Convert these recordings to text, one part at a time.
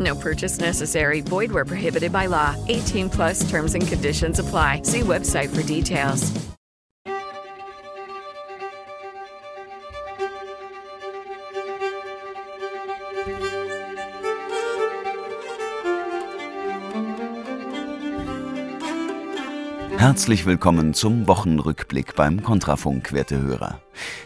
No purchase necessary. Void where prohibited by law. 18 plus terms and conditions apply. See website for details. Herzlich willkommen zum Wochenrückblick beim Kontrafunk, werte Hörer.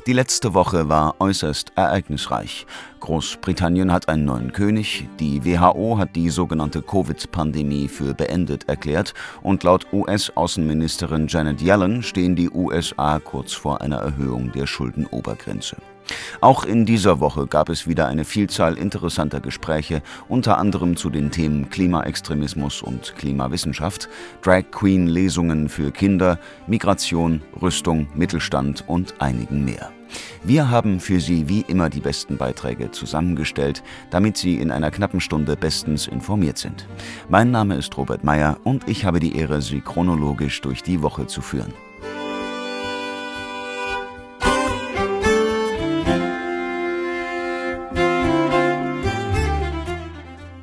Die letzte Woche war äußerst ereignisreich. Großbritannien hat einen neuen König, die WHO hat die sogenannte Covid-Pandemie für beendet erklärt und laut US-Außenministerin Janet Yellen stehen die USA kurz vor einer Erhöhung der Schuldenobergrenze. Auch in dieser Woche gab es wieder eine Vielzahl interessanter Gespräche, unter anderem zu den Themen Klimaextremismus und Klimawissenschaft, Drag Queen Lesungen für Kinder, Migration, Rüstung, Mittelstand und einigen mehr. Wir haben für Sie wie immer die besten Beiträge zusammengestellt, damit Sie in einer knappen Stunde bestens informiert sind. Mein Name ist Robert Meyer und ich habe die Ehre, Sie chronologisch durch die Woche zu führen.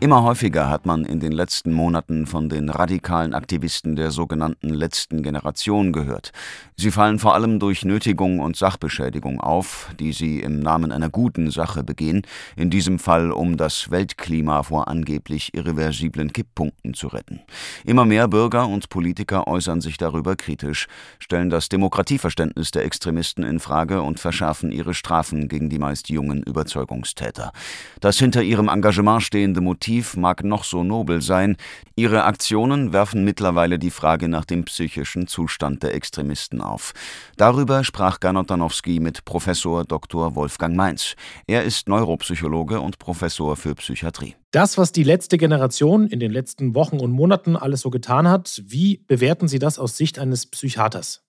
Immer häufiger hat man in den letzten Monaten von den radikalen Aktivisten der sogenannten letzten Generation gehört. Sie fallen vor allem durch Nötigung und Sachbeschädigung auf, die sie im Namen einer guten Sache begehen, in diesem Fall um das Weltklima vor angeblich irreversiblen Kipppunkten zu retten. Immer mehr Bürger und Politiker äußern sich darüber kritisch, stellen das Demokratieverständnis der Extremisten in Frage und verschärfen ihre Strafen gegen die meist jungen Überzeugungstäter. Das hinter ihrem Engagement stehende Motiv Motiv mag noch so nobel sein, ihre Aktionen werfen mittlerweile die Frage nach dem psychischen Zustand der Extremisten auf. Darüber sprach Gernot Danowski mit Professor Dr. Wolfgang Mainz. Er ist Neuropsychologe und Professor für Psychiatrie. Das, was die letzte Generation in den letzten Wochen und Monaten alles so getan hat, wie bewerten Sie das aus Sicht eines Psychiaters?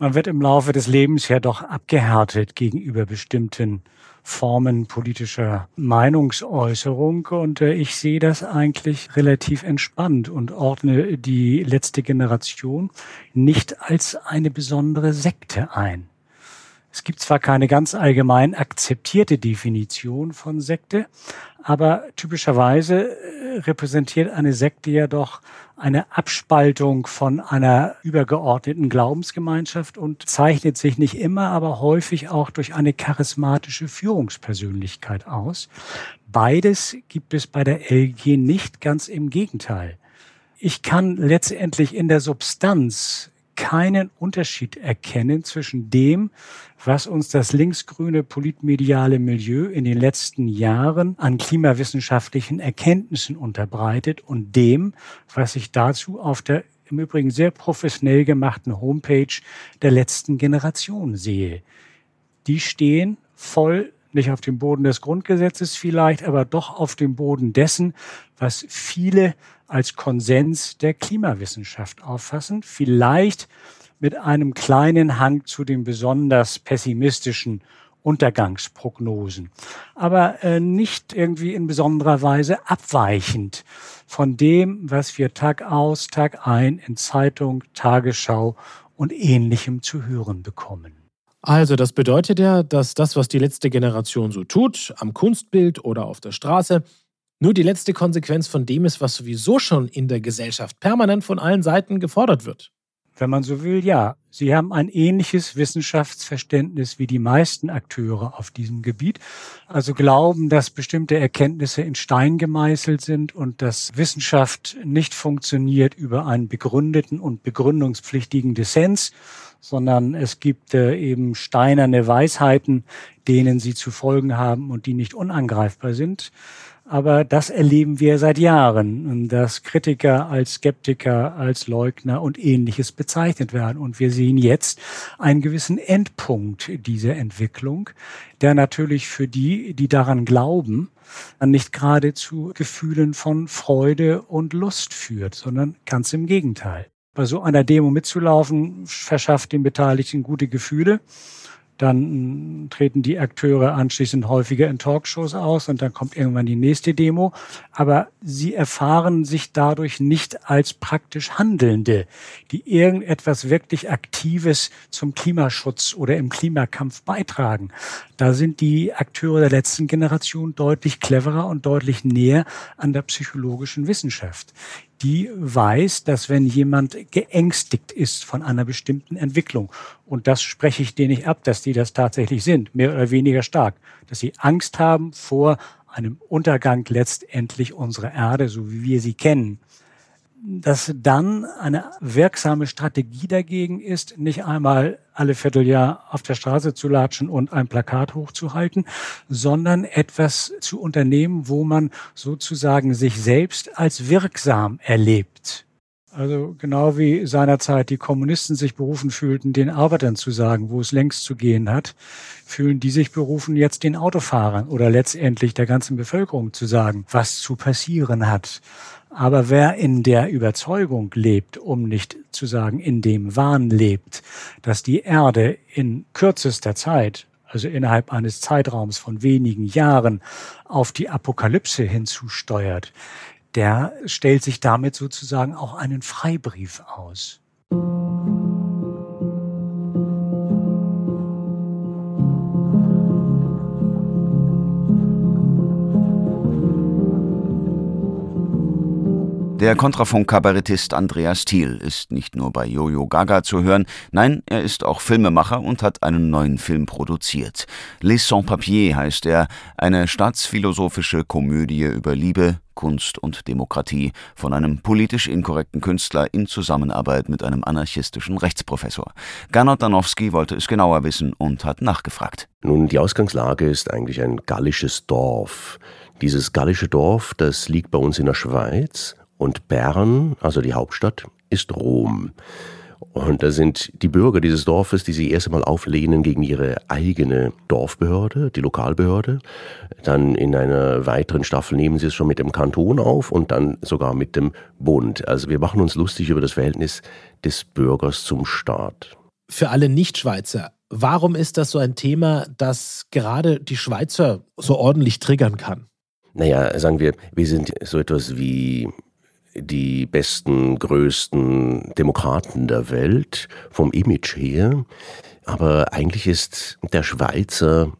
Man wird im Laufe des Lebens ja doch abgehärtet gegenüber bestimmten Formen politischer Meinungsäußerung. Und äh, ich sehe das eigentlich relativ entspannt und ordne die letzte Generation nicht als eine besondere Sekte ein. Es gibt zwar keine ganz allgemein akzeptierte Definition von Sekte, aber typischerweise äh, repräsentiert eine Sekte ja doch eine Abspaltung von einer übergeordneten Glaubensgemeinschaft und zeichnet sich nicht immer, aber häufig auch durch eine charismatische Führungspersönlichkeit aus. Beides gibt es bei der LG nicht, ganz im Gegenteil. Ich kann letztendlich in der Substanz keinen Unterschied erkennen zwischen dem, was uns das linksgrüne politmediale Milieu in den letzten Jahren an klimawissenschaftlichen Erkenntnissen unterbreitet und dem, was ich dazu auf der im Übrigen sehr professionell gemachten Homepage der letzten Generation sehe. Die stehen voll nicht auf dem Boden des Grundgesetzes vielleicht, aber doch auf dem Boden dessen, was viele als Konsens der Klimawissenschaft auffassen, vielleicht mit einem kleinen Hang zu den besonders pessimistischen Untergangsprognosen, aber äh, nicht irgendwie in besonderer Weise abweichend von dem, was wir Tag aus, Tag ein in Zeitung, Tagesschau und ähnlichem zu hören bekommen. Also, das bedeutet ja, dass das, was die letzte Generation so tut, am Kunstbild oder auf der Straße, nur die letzte Konsequenz von dem ist, was sowieso schon in der Gesellschaft permanent von allen Seiten gefordert wird. Wenn man so will, ja. Sie haben ein ähnliches Wissenschaftsverständnis wie die meisten Akteure auf diesem Gebiet. Also glauben, dass bestimmte Erkenntnisse in Stein gemeißelt sind und dass Wissenschaft nicht funktioniert über einen begründeten und begründungspflichtigen Dissens, sondern es gibt äh, eben steinerne Weisheiten, denen sie zu folgen haben und die nicht unangreifbar sind. Aber das erleben wir seit Jahren, dass Kritiker als Skeptiker, als Leugner und ähnliches bezeichnet werden. Und wir sehen jetzt einen gewissen Endpunkt dieser Entwicklung, der natürlich für die, die daran glauben, nicht gerade zu Gefühlen von Freude und Lust führt, sondern ganz im Gegenteil. Bei so einer Demo mitzulaufen, verschafft den Beteiligten gute Gefühle dann treten die Akteure anschließend häufiger in Talkshows aus und dann kommt irgendwann die nächste Demo. Aber sie erfahren sich dadurch nicht als praktisch Handelnde, die irgendetwas wirklich Aktives zum Klimaschutz oder im Klimakampf beitragen. Da sind die Akteure der letzten Generation deutlich cleverer und deutlich näher an der psychologischen Wissenschaft die weiß, dass wenn jemand geängstigt ist von einer bestimmten Entwicklung, und das spreche ich denen nicht ab, dass die das tatsächlich sind, mehr oder weniger stark, dass sie Angst haben vor einem Untergang letztendlich unserer Erde, so wie wir sie kennen, dass dann eine wirksame Strategie dagegen ist, nicht einmal alle Vierteljahr auf der Straße zu latschen und ein Plakat hochzuhalten, sondern etwas zu unternehmen, wo man sozusagen sich selbst als wirksam erlebt. Also genau wie seinerzeit die Kommunisten sich berufen fühlten, den Arbeitern zu sagen, wo es längst zu gehen hat, fühlen die sich berufen, jetzt den Autofahrern oder letztendlich der ganzen Bevölkerung zu sagen, was zu passieren hat. Aber wer in der Überzeugung lebt, um nicht zu sagen in dem Wahn lebt, dass die Erde in kürzester Zeit, also innerhalb eines Zeitraums von wenigen Jahren, auf die Apokalypse hinzusteuert, der stellt sich damit sozusagen auch einen Freibrief aus. Der Kontrafunk-Kabarettist Andreas Thiel ist nicht nur bei Jojo Gaga zu hören, nein, er ist auch Filmemacher und hat einen neuen Film produziert. Les Sans-Papiers heißt er, eine staatsphilosophische Komödie über Liebe, Kunst und Demokratie von einem politisch inkorrekten Künstler in Zusammenarbeit mit einem anarchistischen Rechtsprofessor. Gernot Danowski wollte es genauer wissen und hat nachgefragt. Nun, die Ausgangslage ist eigentlich ein gallisches Dorf. Dieses gallische Dorf, das liegt bei uns in der Schweiz und Bern, also die Hauptstadt, ist Rom. Und da sind die Bürger dieses Dorfes, die sich erst einmal auflehnen gegen ihre eigene Dorfbehörde, die Lokalbehörde. Dann in einer weiteren Staffel nehmen sie es schon mit dem Kanton auf und dann sogar mit dem Bund. Also wir machen uns lustig über das Verhältnis des Bürgers zum Staat. Für alle Nichtschweizer, warum ist das so ein Thema, das gerade die Schweizer so ordentlich triggern kann? Naja, sagen wir, wir sind so etwas wie die besten, größten Demokraten der Welt vom Image her. Aber eigentlich ist der Schweizer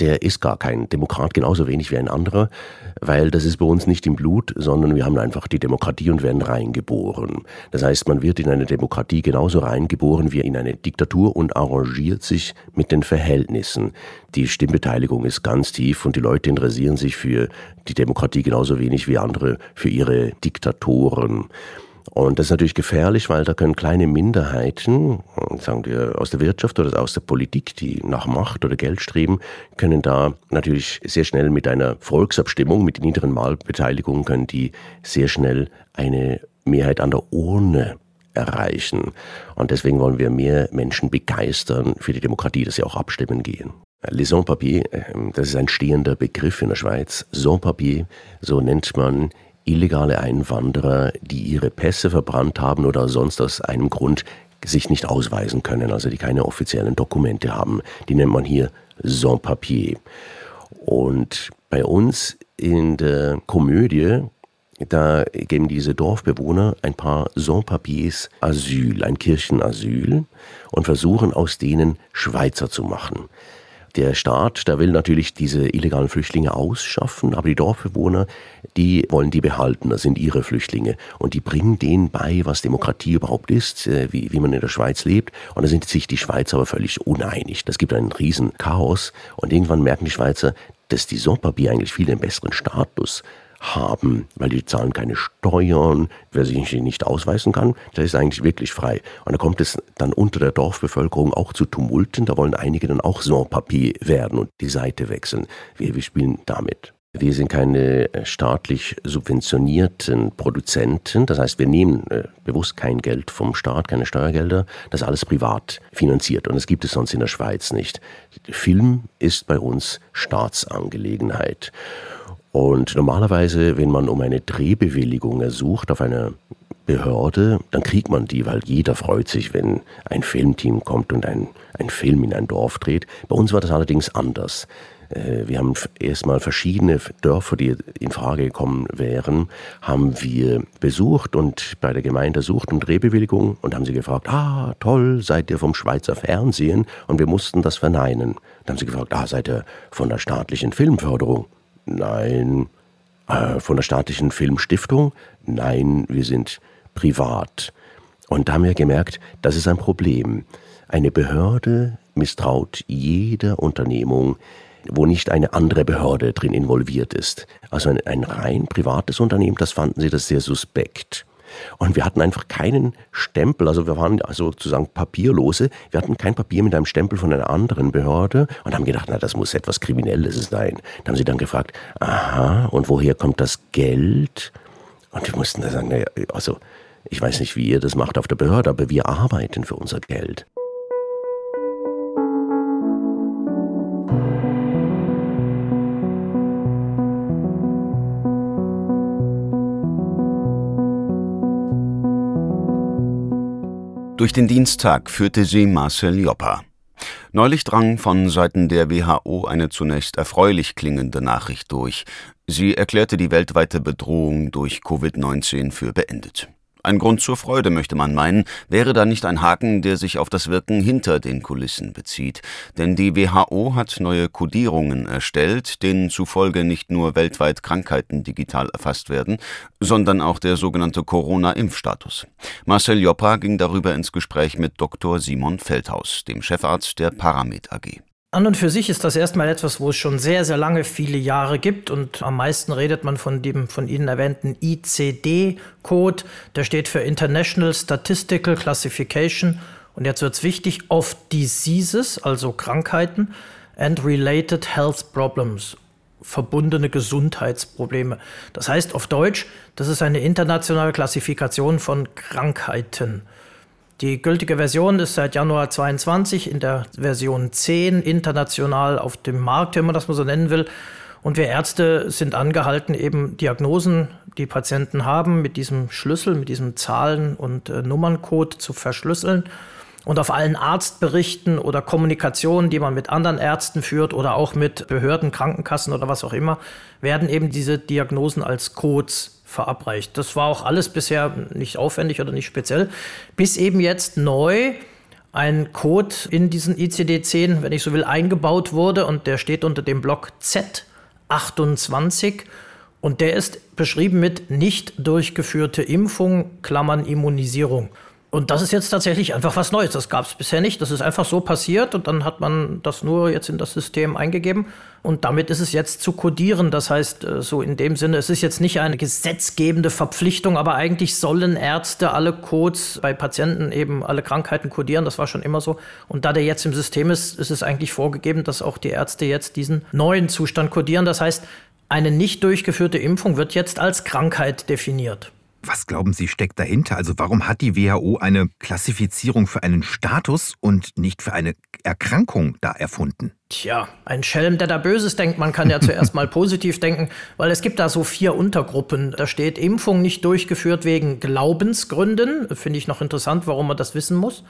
der ist gar kein Demokrat, genauso wenig wie ein anderer, weil das ist bei uns nicht im Blut, sondern wir haben einfach die Demokratie und werden reingeboren. Das heißt, man wird in eine Demokratie genauso reingeboren wie in eine Diktatur und arrangiert sich mit den Verhältnissen. Die Stimmbeteiligung ist ganz tief und die Leute interessieren sich für die Demokratie genauso wenig wie andere für ihre Diktatoren. Und das ist natürlich gefährlich, weil da können kleine Minderheiten, sagen wir aus der Wirtschaft oder aus der Politik, die nach Macht oder Geld streben, können da natürlich sehr schnell mit einer Volksabstimmung, mit niederen Wahlbeteiligungen, können die sehr schnell eine Mehrheit an der Urne erreichen. Und deswegen wollen wir mehr Menschen begeistern für die Demokratie, dass sie auch abstimmen gehen. Les Sans-Papiers, ähm, das ist ein stehender Begriff in der Schweiz. Sans-Papiers, so nennt man illegale Einwanderer, die ihre Pässe verbrannt haben oder sonst aus einem Grund sich nicht ausweisen können, also die keine offiziellen Dokumente haben. Die nennt man hier Sans-Papier. Und bei uns in der Komödie, da geben diese Dorfbewohner ein paar Sans-Papiers Asyl, ein Kirchenasyl und versuchen aus denen Schweizer zu machen. Der Staat, der will natürlich diese illegalen Flüchtlinge ausschaffen, aber die Dorfbewohner, die wollen die behalten, das sind ihre Flüchtlinge. Und die bringen denen bei, was Demokratie überhaupt ist, äh, wie, wie man in der Schweiz lebt. Und da sind sich die Schweizer aber völlig uneinig. Das gibt einen riesen Chaos. Und irgendwann merken die Schweizer, dass die Sans-Papier eigentlich viel den besseren Status haben, weil die zahlen keine Steuern. Wer sich nicht ausweisen kann, der ist eigentlich wirklich frei. Und da kommt es dann unter der Dorfbevölkerung auch zu Tumulten. Da wollen einige dann auch Sans-Papier werden und die Seite wechseln. Wir, wir spielen damit. Wir sind keine äh, staatlich subventionierten Produzenten. Das heißt, wir nehmen äh, bewusst kein Geld vom Staat, keine Steuergelder. Das ist alles privat finanziert. Und das gibt es sonst in der Schweiz nicht. Film ist bei uns Staatsangelegenheit. Und normalerweise, wenn man um eine Drehbewilligung ersucht auf einer Behörde, dann kriegt man die, weil jeder freut sich, wenn ein Filmteam kommt und ein, ein Film in ein Dorf dreht. Bei uns war das allerdings anders. Äh, wir haben erstmal verschiedene Dörfer, die in Frage gekommen wären, haben wir besucht und bei der Gemeinde sucht um Drehbewilligung und haben sie gefragt, ah, toll, seid ihr vom Schweizer Fernsehen? Und wir mussten das verneinen. Dann haben sie gefragt, ah, seid ihr von der staatlichen Filmförderung? Nein. Äh, von der staatlichen Filmstiftung? Nein, wir sind privat. Und da haben wir gemerkt, das ist ein Problem. Eine Behörde misstraut jeder Unternehmung, wo nicht eine andere Behörde drin involviert ist. Also ein, ein rein privates Unternehmen, das fanden sie das sehr suspekt. Und wir hatten einfach keinen Stempel, also wir waren sozusagen papierlose. Wir hatten kein Papier mit einem Stempel von einer anderen Behörde und haben gedacht, na, das muss etwas Kriminelles sein. Da haben sie dann gefragt, aha, und woher kommt das Geld? Und wir mussten da sagen, naja, also ich weiß nicht, wie ihr das macht auf der Behörde, aber wir arbeiten für unser Geld. Durch den Dienstag führte sie Marcel Joppa. Neulich drang von Seiten der WHO eine zunächst erfreulich klingende Nachricht durch. Sie erklärte die weltweite Bedrohung durch Covid-19 für beendet. Ein Grund zur Freude, möchte man meinen, wäre da nicht ein Haken, der sich auf das Wirken hinter den Kulissen bezieht. Denn die WHO hat neue Kodierungen erstellt, denen zufolge nicht nur weltweit Krankheiten digital erfasst werden, sondern auch der sogenannte Corona-Impfstatus. Marcel Joppa ging darüber ins Gespräch mit Dr. Simon Feldhaus, dem Chefarzt der Paramed AG. An und für sich ist das erstmal etwas, wo es schon sehr, sehr lange viele Jahre gibt und am meisten redet man von dem von Ihnen erwähnten ICD-Code. Der steht für International Statistical Classification und jetzt wird es wichtig, of Diseases, also Krankheiten, and Related Health Problems, verbundene Gesundheitsprobleme. Das heißt auf Deutsch, das ist eine internationale Klassifikation von Krankheiten. Die gültige Version ist seit Januar 22 in der Version 10 international auf dem Markt, wenn man das mal so nennen will. Und wir Ärzte sind angehalten, eben Diagnosen, die Patienten haben, mit diesem Schlüssel, mit diesem Zahlen- und äh, Nummerncode zu verschlüsseln. Und auf allen Arztberichten oder Kommunikationen, die man mit anderen Ärzten führt oder auch mit Behörden, Krankenkassen oder was auch immer, werden eben diese Diagnosen als Codes verabreicht. Das war auch alles bisher nicht aufwendig oder nicht speziell, bis eben jetzt neu ein Code in diesen ICD-10, wenn ich so will, eingebaut wurde und der steht unter dem Block Z28 und der ist beschrieben mit nicht durchgeführte Impfung, Klammern Immunisierung. Und das ist jetzt tatsächlich einfach was Neues. Das gab es bisher nicht. Das ist einfach so passiert und dann hat man das nur jetzt in das System eingegeben. Und damit ist es jetzt zu kodieren. Das heißt, äh, so in dem Sinne, es ist jetzt nicht eine gesetzgebende Verpflichtung, aber eigentlich sollen Ärzte alle Codes bei Patienten eben alle Krankheiten kodieren. Das war schon immer so. Und da der jetzt im System ist, ist es eigentlich vorgegeben, dass auch die Ärzte jetzt diesen neuen Zustand kodieren. Das heißt, eine nicht durchgeführte Impfung wird jetzt als Krankheit definiert. Was glauben Sie steckt dahinter? Also warum hat die WHO eine Klassifizierung für einen Status und nicht für eine Erkrankung da erfunden? Tja, ein Schelm, der da Böses denkt, man kann ja zuerst mal positiv denken, weil es gibt da so vier Untergruppen. Da steht Impfung nicht durchgeführt wegen Glaubensgründen. Finde ich noch interessant, warum man das wissen muss.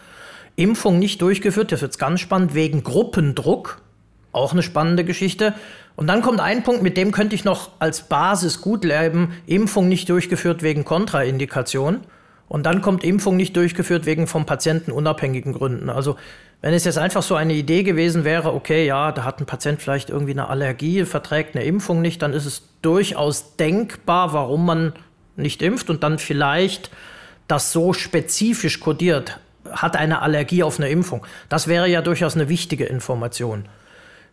Impfung nicht durchgeführt, das wird ganz spannend, wegen Gruppendruck. Auch eine spannende Geschichte. Und dann kommt ein Punkt, mit dem könnte ich noch als Basis gut leben. Impfung nicht durchgeführt wegen Kontraindikation. Und dann kommt Impfung nicht durchgeführt wegen vom Patienten unabhängigen Gründen. Also wenn es jetzt einfach so eine Idee gewesen wäre, okay, ja, da hat ein Patient vielleicht irgendwie eine Allergie, verträgt eine Impfung nicht, dann ist es durchaus denkbar, warum man nicht impft und dann vielleicht das so spezifisch kodiert, hat eine Allergie auf eine Impfung. Das wäre ja durchaus eine wichtige Information.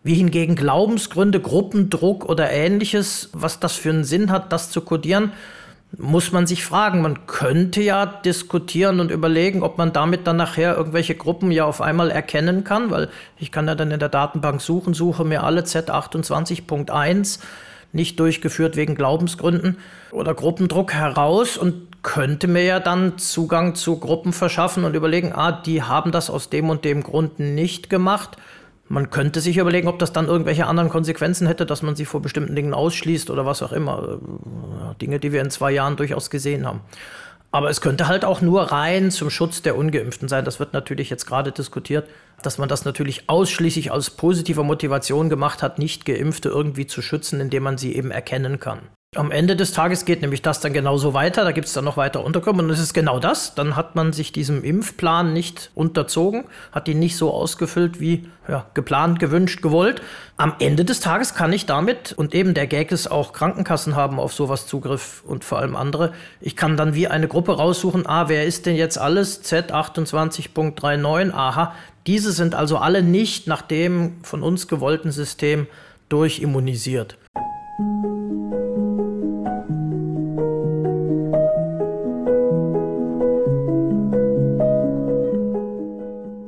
Wie hingegen Glaubensgründe, Gruppendruck oder ähnliches, was das für einen Sinn hat, das zu kodieren, muss man sich fragen. Man könnte ja diskutieren und überlegen, ob man damit dann nachher irgendwelche Gruppen ja auf einmal erkennen kann, weil ich kann ja dann in der Datenbank suchen, suche mir alle Z28.1 nicht durchgeführt wegen Glaubensgründen oder Gruppendruck heraus und könnte mir ja dann Zugang zu Gruppen verschaffen und überlegen, ah, die haben das aus dem und dem Grund nicht gemacht. Man könnte sich überlegen, ob das dann irgendwelche anderen Konsequenzen hätte, dass man sie vor bestimmten Dingen ausschließt oder was auch immer. Dinge, die wir in zwei Jahren durchaus gesehen haben. Aber es könnte halt auch nur rein zum Schutz der Ungeimpften sein. Das wird natürlich jetzt gerade diskutiert, dass man das natürlich ausschließlich aus positiver Motivation gemacht hat, nicht Geimpfte irgendwie zu schützen, indem man sie eben erkennen kann. Am Ende des Tages geht nämlich das dann genauso weiter. Da gibt es dann noch weiter Unterkommen. Und es ist genau das. Dann hat man sich diesem Impfplan nicht unterzogen, hat ihn nicht so ausgefüllt wie ja, geplant, gewünscht, gewollt. Am Ende des Tages kann ich damit, und eben der Gag ist auch Krankenkassen haben auf sowas Zugriff und vor allem andere, ich kann dann wie eine Gruppe raussuchen, ah, wer ist denn jetzt alles? Z28.39, aha. Diese sind also alle nicht nach dem von uns gewollten System durchimmunisiert.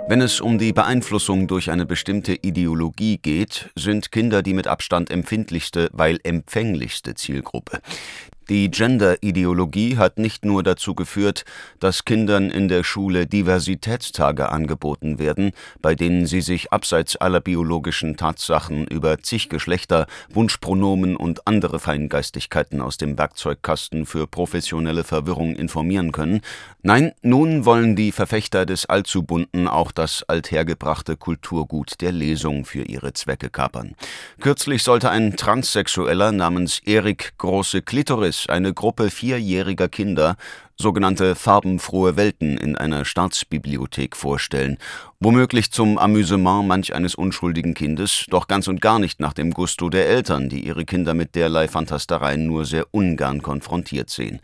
Wenn es um die Beeinflussung durch eine bestimmte Ideologie geht, sind Kinder die mit Abstand empfindlichste, weil empfänglichste Zielgruppe. Die Gender-Ideologie hat nicht nur dazu geführt, dass Kindern in der Schule Diversitätstage angeboten werden, bei denen sie sich abseits aller biologischen Tatsachen über zig Geschlechter, Wunschpronomen und andere Feingeistigkeiten aus dem Werkzeugkasten für professionelle Verwirrung informieren können. Nein, nun wollen die Verfechter des Allzubunten auch das althergebrachte Kulturgut der Lesung für ihre Zwecke kapern. Kürzlich sollte ein Transsexueller namens Erik Große Klitoris Paris eine Gruppe vierjähriger Kinder sogenannte farbenfrohe Welten in einer Staatsbibliothek vorstellen, womöglich zum Amüsement manch eines unschuldigen Kindes, doch ganz und gar nicht nach dem Gusto der Eltern, die ihre Kinder mit derlei Fantastereien nur sehr ungern konfrontiert sehen.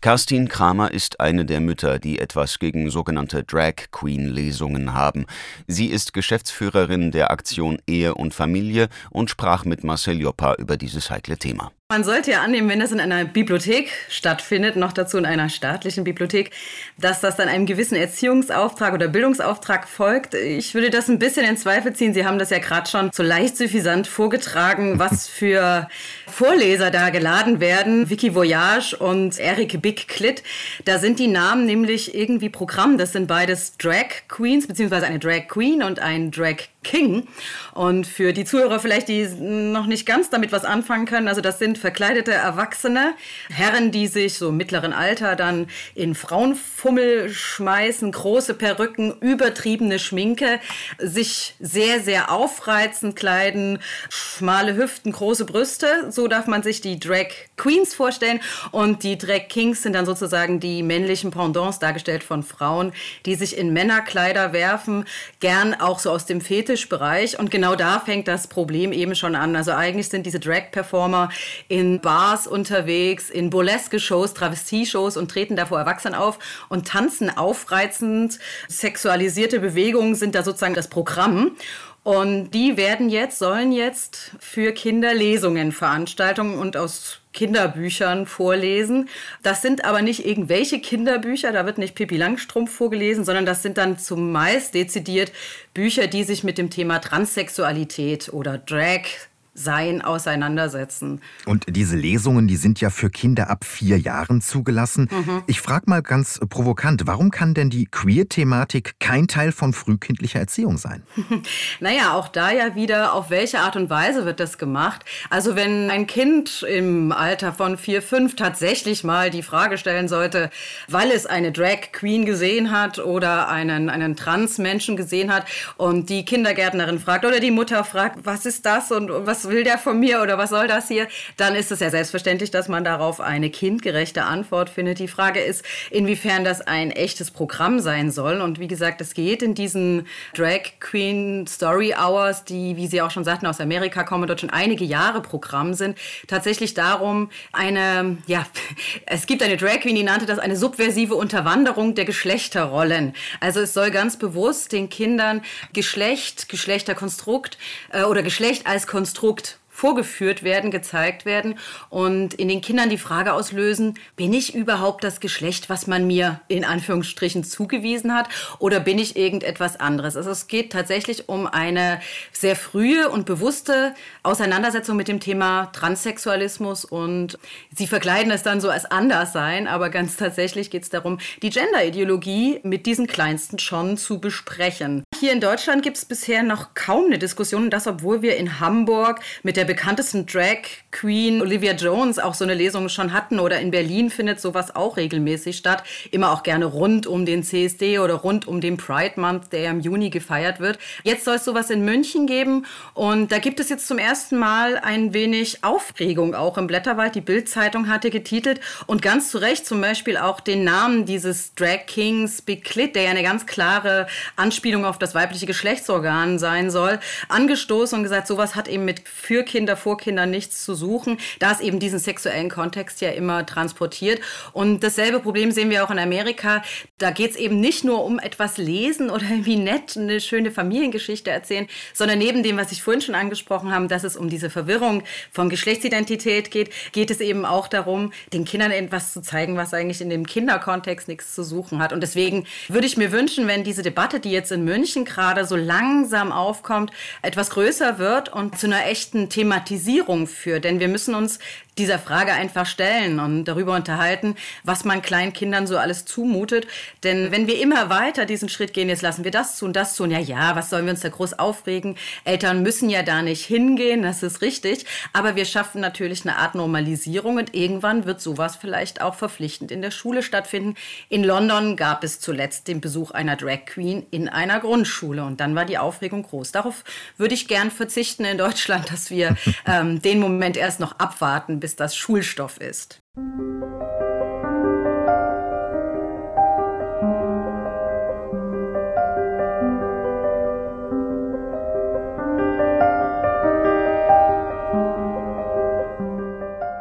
Kerstin Kramer ist eine der Mütter, die etwas gegen sogenannte Drag Queen Lesungen haben. Sie ist Geschäftsführerin der Aktion Ehe und Familie und sprach mit Marcel Joppa über dieses heikle Thema. Man sollte ja annehmen, wenn das in einer Bibliothek stattfindet, noch dazu in einer staatlichen Bibliothek, dass das dann einem gewissen Erziehungsauftrag oder Bildungsauftrag folgt. Ich würde das ein bisschen in Zweifel ziehen. Sie haben das ja gerade schon so leicht suffisant vorgetragen, was für Vorleser da geladen werden. Vicky Voyage und Eric Big Clit. Da sind die Namen nämlich irgendwie Programm. Das sind beides Drag Queens, beziehungsweise eine Drag Queen und ein Drag King. Und für die Zuhörer vielleicht, die noch nicht ganz damit was anfangen können, also das sind verkleidete Erwachsene, Herren, die sich so im mittleren Alter dann in Frauenfummel schmeißen, große Perücken, übertriebene Schminke, sich sehr, sehr aufreizend kleiden, schmale Hüften, große Brüste. So darf man sich die Drag Queens vorstellen. Und die Drag Kings sind dann sozusagen die männlichen Pendants, dargestellt von Frauen, die sich in Männerkleider werfen, gern auch so aus dem Fetisch Fetischbereich. Und genau da fängt das Problem eben schon an. Also eigentlich sind diese Drag-Performer in Bars unterwegs, in burleske Shows, Travestie-Shows und treten da vor Erwachsenen auf und tanzen aufreizend. Sexualisierte Bewegungen sind da sozusagen das Programm. Und die werden jetzt, sollen jetzt für Kinder Lesungen, Veranstaltungen und aus Kinderbüchern vorlesen. Das sind aber nicht irgendwelche Kinderbücher, da wird nicht Pippi Langstrumpf vorgelesen, sondern das sind dann zumeist dezidiert Bücher, die sich mit dem Thema Transsexualität oder Drag sein auseinandersetzen. Und diese Lesungen, die sind ja für Kinder ab vier Jahren zugelassen. Mhm. Ich frage mal ganz provokant, warum kann denn die Queer-Thematik kein Teil von frühkindlicher Erziehung sein? naja, auch da ja wieder, auf welche Art und Weise wird das gemacht? Also wenn ein Kind im Alter von vier, fünf tatsächlich mal die Frage stellen sollte, weil es eine Drag Queen gesehen hat oder einen, einen Trans-Menschen gesehen hat und die Kindergärtnerin fragt oder die Mutter fragt, was ist das und was will der von mir oder was soll das hier, dann ist es ja selbstverständlich, dass man darauf eine kindgerechte Antwort findet. Die Frage ist, inwiefern das ein echtes Programm sein soll. Und wie gesagt, es geht in diesen Drag Queen Story Hours, die, wie Sie auch schon sagten, aus Amerika kommen, dort schon einige Jahre Programm sind, tatsächlich darum, eine, ja, es gibt eine Drag Queen, die nannte das eine subversive Unterwanderung der Geschlechterrollen. Also es soll ganz bewusst den Kindern Geschlecht, Geschlechterkonstrukt äh, oder Geschlecht als Konstrukt vorgeführt werden, gezeigt werden und in den Kindern die Frage auslösen, bin ich überhaupt das Geschlecht, was man mir in Anführungsstrichen zugewiesen hat oder bin ich irgendetwas anderes? Also es geht tatsächlich um eine sehr frühe und bewusste Auseinandersetzung mit dem Thema Transsexualismus und sie verkleiden es dann so als Anderssein, aber ganz tatsächlich geht es darum, die Genderideologie mit diesen Kleinsten schon zu besprechen. Hier in Deutschland gibt es bisher noch kaum eine Diskussion, das obwohl wir in Hamburg mit der bekanntesten Drag Queen Olivia Jones auch so eine Lesung schon hatten oder in Berlin findet sowas auch regelmäßig statt. Immer auch gerne rund um den CSD oder rund um den Pride Month, der ja im Juni gefeiert wird. Jetzt soll es sowas in München geben und da gibt es jetzt zum ersten Mal ein wenig Aufregung auch im Blätterwald. Die Bild-Zeitung hatte getitelt und ganz zu Recht zum Beispiel auch den Namen dieses Drag Kings Big Clit, der ja eine ganz klare Anspielung auf das weibliche Geschlechtsorgan sein soll, angestoßen und gesagt, sowas hat eben mit für Kinder, vor Kindern nichts zu suchen, da es eben diesen sexuellen Kontext ja immer transportiert. Und dasselbe Problem sehen wir auch in Amerika. Da geht es eben nicht nur um etwas lesen oder irgendwie nett eine schöne Familiengeschichte erzählen, sondern neben dem, was ich vorhin schon angesprochen habe, dass es um diese Verwirrung von Geschlechtsidentität geht, geht es eben auch darum, den Kindern etwas zu zeigen, was eigentlich in dem Kinderkontext nichts zu suchen hat. Und deswegen würde ich mir wünschen, wenn diese Debatte, die jetzt in München gerade so langsam aufkommt, etwas größer wird und zu einer echten Thematisierung führt. Denn wir müssen uns dieser Frage einfach stellen und darüber unterhalten, was man kleinen Kindern so alles zumutet. Denn wenn wir immer weiter diesen Schritt gehen, jetzt lassen wir das tun, das tun, ja, ja, was sollen wir uns da groß aufregen? Eltern müssen ja da nicht hingehen, das ist richtig. Aber wir schaffen natürlich eine Art Normalisierung und irgendwann wird sowas vielleicht auch verpflichtend in der Schule stattfinden. In London gab es zuletzt den Besuch einer Drag Queen in einer Grundschule und dann war die Aufregung groß. Darauf würde ich gern verzichten in Deutschland, dass wir ähm, den Moment erst noch abwarten, bis das Schulstoff ist.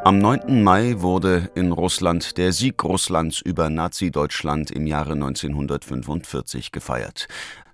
Am 9. Mai wurde in Russland der Sieg Russlands über Nazi-Deutschland im Jahre 1945 gefeiert.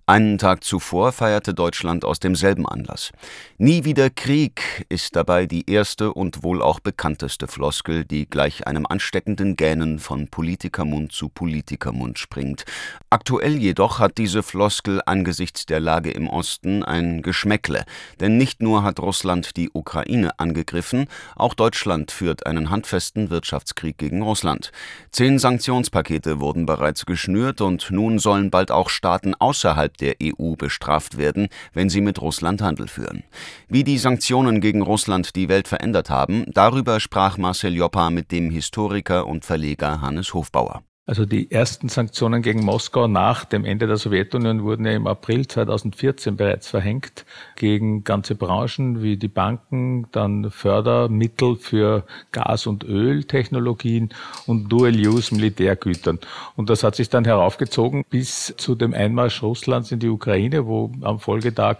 Einen Tag zuvor feierte Deutschland aus demselben Anlass. Nie wieder Krieg ist dabei die erste und wohl auch bekannteste Floskel, die gleich einem ansteckenden Gähnen von Politikermund zu Politikermund springt. Aktuell jedoch hat diese Floskel angesichts der Lage im Osten ein Geschmäckle, denn nicht nur hat Russland die Ukraine angegriffen, auch Deutschland führt einen handfesten Wirtschaftskrieg gegen Russland. Zehn Sanktionspakete wurden bereits geschnürt und nun sollen bald auch Staaten außerhalb der EU bestraft werden, wenn sie mit Russland Handel führen. Wie die Sanktionen gegen Russland die Welt verändert haben, darüber sprach Marcel Joppa mit dem Historiker und Verleger Hannes Hofbauer. Also die ersten Sanktionen gegen Moskau nach dem Ende der Sowjetunion wurden ja im April 2014 bereits verhängt gegen ganze Branchen wie die Banken, dann Fördermittel für Gas- und Öltechnologien und Dual-Use-Militärgütern. Und das hat sich dann heraufgezogen bis zu dem Einmarsch Russlands in die Ukraine, wo am Folgetag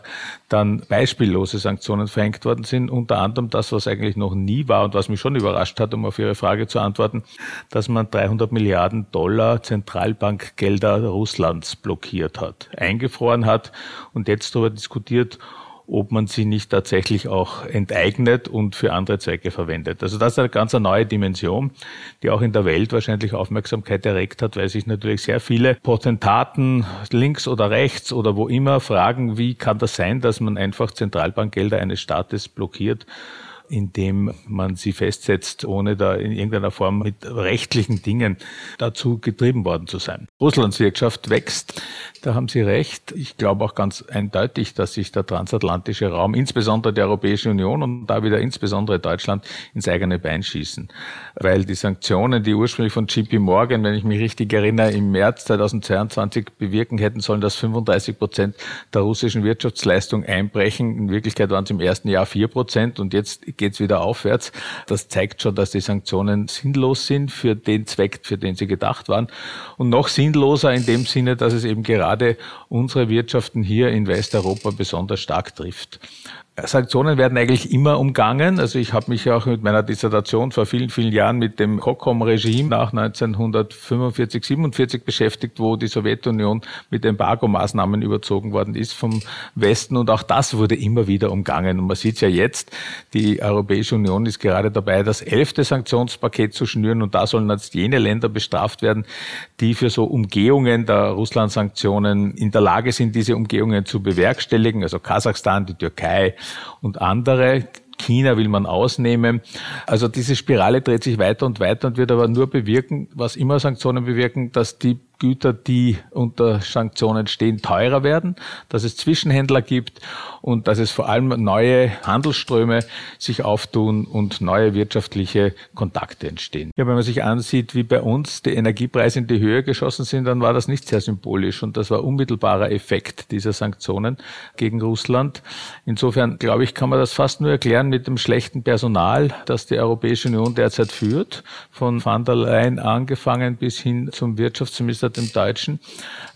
dann beispiellose Sanktionen verhängt worden sind. Unter anderem das, was eigentlich noch nie war und was mich schon überrascht hat, um auf Ihre Frage zu antworten, dass man 300 Milliarden Dollar Zentralbankgelder Russlands blockiert hat, eingefroren hat und jetzt darüber diskutiert, ob man sie nicht tatsächlich auch enteignet und für andere Zwecke verwendet. Also das ist eine ganz neue Dimension, die auch in der Welt wahrscheinlich Aufmerksamkeit erregt hat, weil sich natürlich sehr viele Potentaten links oder rechts oder wo immer fragen, wie kann das sein, dass man einfach Zentralbankgelder eines Staates blockiert indem man sie festsetzt, ohne da in irgendeiner Form mit rechtlichen Dingen dazu getrieben worden zu sein. Russlands Wirtschaft wächst, da haben Sie recht. Ich glaube auch ganz eindeutig, dass sich der transatlantische Raum, insbesondere die Europäische Union und da wieder insbesondere Deutschland, ins eigene Bein schießen. Weil die Sanktionen, die ursprünglich von JP Morgan, wenn ich mich richtig erinnere, im März 2022 bewirken hätten sollen, dass 35 Prozent der russischen Wirtschaftsleistung einbrechen. In Wirklichkeit waren es im ersten Jahr vier Prozent und jetzt geht es wieder aufwärts. Das zeigt schon, dass die Sanktionen sinnlos sind für den Zweck, für den sie gedacht waren. Und noch sinnloser in dem Sinne, dass es eben gerade unsere Wirtschaften hier in Westeuropa besonders stark trifft. Sanktionen werden eigentlich immer umgangen. Also ich habe mich auch mit meiner Dissertation vor vielen, vielen Jahren mit dem Kokom-Regime nach 1945, 47 beschäftigt, wo die Sowjetunion mit Embargo-Maßnahmen überzogen worden ist vom Westen. Und auch das wurde immer wieder umgangen. Und man sieht ja jetzt, die Europäische Union ist gerade dabei, das elfte Sanktionspaket zu schnüren. Und da sollen jetzt jene Länder bestraft werden, die für so Umgehungen der Russland-Sanktionen in der Lage sind, diese Umgehungen zu bewerkstelligen. Also Kasachstan, die Türkei, und andere. China will man ausnehmen. Also diese Spirale dreht sich weiter und weiter und wird aber nur bewirken, was immer Sanktionen bewirken, dass die Güter, die unter Sanktionen stehen, teurer werden, dass es Zwischenhändler gibt und dass es vor allem neue Handelsströme sich auftun und neue wirtschaftliche Kontakte entstehen. Ja, wenn man sich ansieht, wie bei uns die Energiepreise in die Höhe geschossen sind, dann war das nicht sehr symbolisch und das war unmittelbarer Effekt dieser Sanktionen gegen Russland. Insofern, glaube ich, kann man das fast nur erklären mit dem schlechten Personal, das die Europäische Union derzeit führt, von van der Leyen angefangen bis hin zum Wirtschaftsminister dem Deutschen,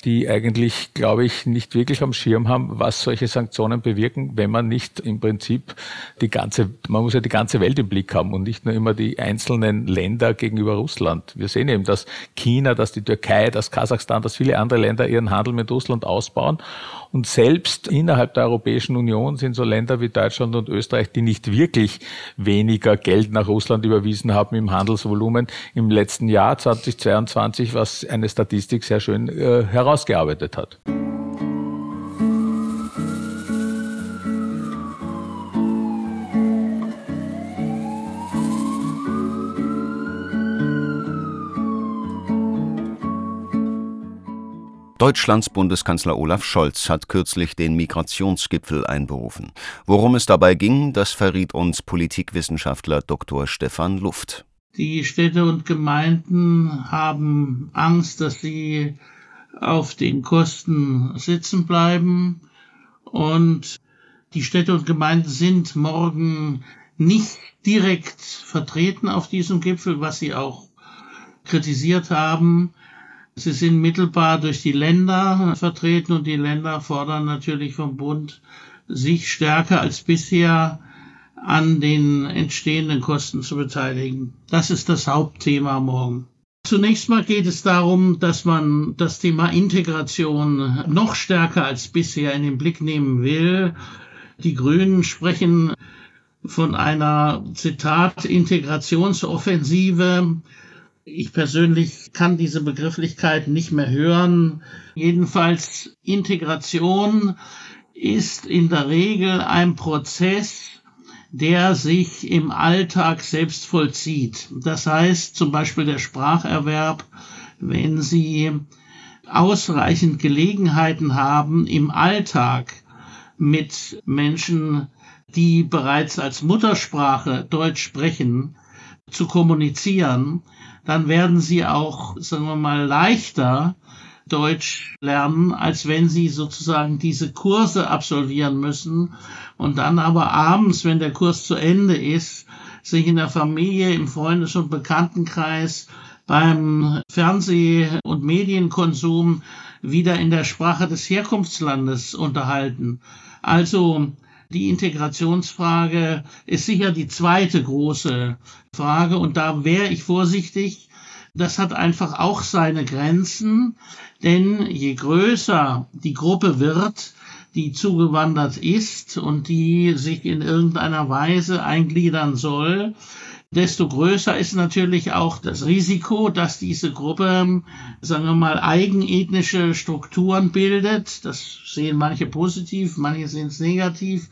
die eigentlich, glaube ich, nicht wirklich am Schirm haben, was solche Sanktionen bewirken, wenn man nicht im Prinzip die ganze, man muss ja die ganze Welt im Blick haben und nicht nur immer die einzelnen Länder gegenüber Russland. Wir sehen eben, dass China, dass die Türkei, dass Kasachstan, dass viele andere Länder ihren Handel mit Russland ausbauen und selbst innerhalb der Europäischen Union sind so Länder wie Deutschland und Österreich, die nicht wirklich weniger Geld nach Russland überwiesen haben im Handelsvolumen im letzten Jahr 2022, was eine Statistik sehr schön äh, herausgearbeitet hat. Deutschlands Bundeskanzler Olaf Scholz hat kürzlich den Migrationsgipfel einberufen. Worum es dabei ging, das verriet uns Politikwissenschaftler Dr. Stefan Luft. Die Städte und Gemeinden haben Angst, dass sie auf den Kosten sitzen bleiben und die Städte und Gemeinden sind morgen nicht direkt vertreten auf diesem Gipfel, was sie auch kritisiert haben. Sie sind mittelbar durch die Länder vertreten und die Länder fordern natürlich vom Bund, sich stärker als bisher an den entstehenden Kosten zu beteiligen. Das ist das Hauptthema morgen. Zunächst mal geht es darum, dass man das Thema Integration noch stärker als bisher in den Blick nehmen will. Die Grünen sprechen von einer Zitat Integrationsoffensive. Ich persönlich kann diese Begrifflichkeit nicht mehr hören. Jedenfalls Integration ist in der Regel ein Prozess, der sich im Alltag selbst vollzieht. Das heißt zum Beispiel der Spracherwerb, wenn Sie ausreichend Gelegenheiten haben, im Alltag mit Menschen, die bereits als Muttersprache Deutsch sprechen, zu kommunizieren, dann werden sie auch, sagen wir mal, leichter Deutsch lernen, als wenn sie sozusagen diese Kurse absolvieren müssen und dann aber abends, wenn der Kurs zu Ende ist, sich in der Familie, im Freundes- und Bekanntenkreis, beim Fernseh- und Medienkonsum wieder in der Sprache des Herkunftslandes unterhalten. Also die Integrationsfrage ist sicher die zweite große Frage und da wäre ich vorsichtig. Das hat einfach auch seine Grenzen, denn je größer die Gruppe wird, die zugewandert ist und die sich in irgendeiner Weise eingliedern soll, desto größer ist natürlich auch das Risiko, dass diese Gruppe, sagen wir mal, eigenethnische Strukturen bildet. Das sehen manche positiv, manche sehen es negativ.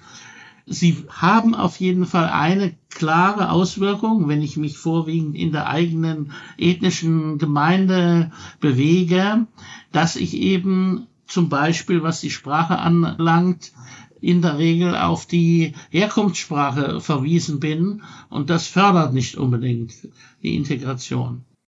Sie haben auf jeden Fall eine klare Auswirkung, wenn ich mich vorwiegend in der eigenen ethnischen Gemeinde bewege, dass ich eben zum Beispiel, was die Sprache anlangt, in der Regel auf die Herkunftssprache verwiesen bin und das fördert nicht unbedingt die Integration.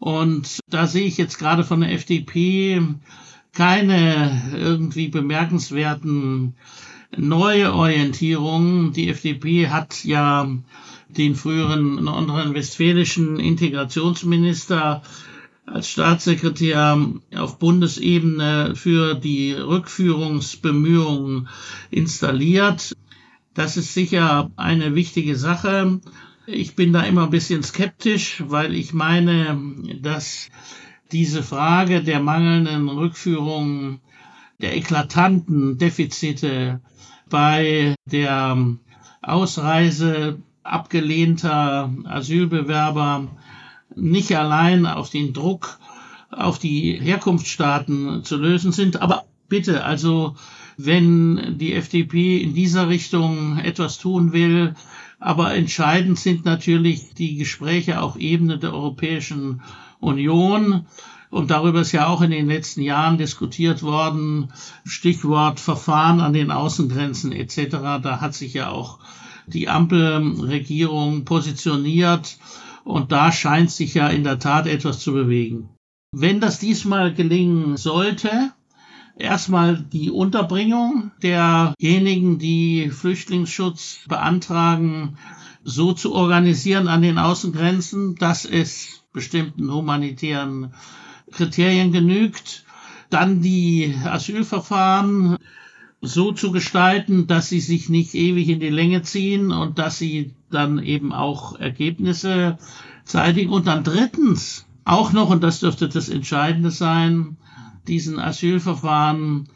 Und da sehe ich jetzt gerade von der FDP keine irgendwie bemerkenswerten neue Orientierungen. Die FDP hat ja den früheren nordrhein-westfälischen Integrationsminister als Staatssekretär auf Bundesebene für die Rückführungsbemühungen installiert. Das ist sicher eine wichtige Sache. Ich bin da immer ein bisschen skeptisch, weil ich meine, dass diese Frage der mangelnden Rückführung, der eklatanten Defizite bei der Ausreise abgelehnter Asylbewerber nicht allein auf den Druck auf die Herkunftsstaaten zu lösen sind. Aber bitte, also wenn die FDP in dieser Richtung etwas tun will, aber entscheidend sind natürlich die Gespräche auf Ebene der Europäischen Union. Und darüber ist ja auch in den letzten Jahren diskutiert worden. Stichwort Verfahren an den Außengrenzen etc. Da hat sich ja auch die Ampelregierung positioniert. Und da scheint sich ja in der Tat etwas zu bewegen. Wenn das diesmal gelingen sollte, erstmal die Unterbringung derjenigen, die Flüchtlingsschutz beantragen, so zu organisieren an den Außengrenzen, dass es bestimmten humanitären Kriterien genügt. Dann die Asylverfahren so zu gestalten, dass sie sich nicht ewig in die Länge ziehen und dass sie dann eben auch Ergebnisse zeitigen. Und dann drittens auch noch, und das dürfte das Entscheidende sein, diesen Asylverfahren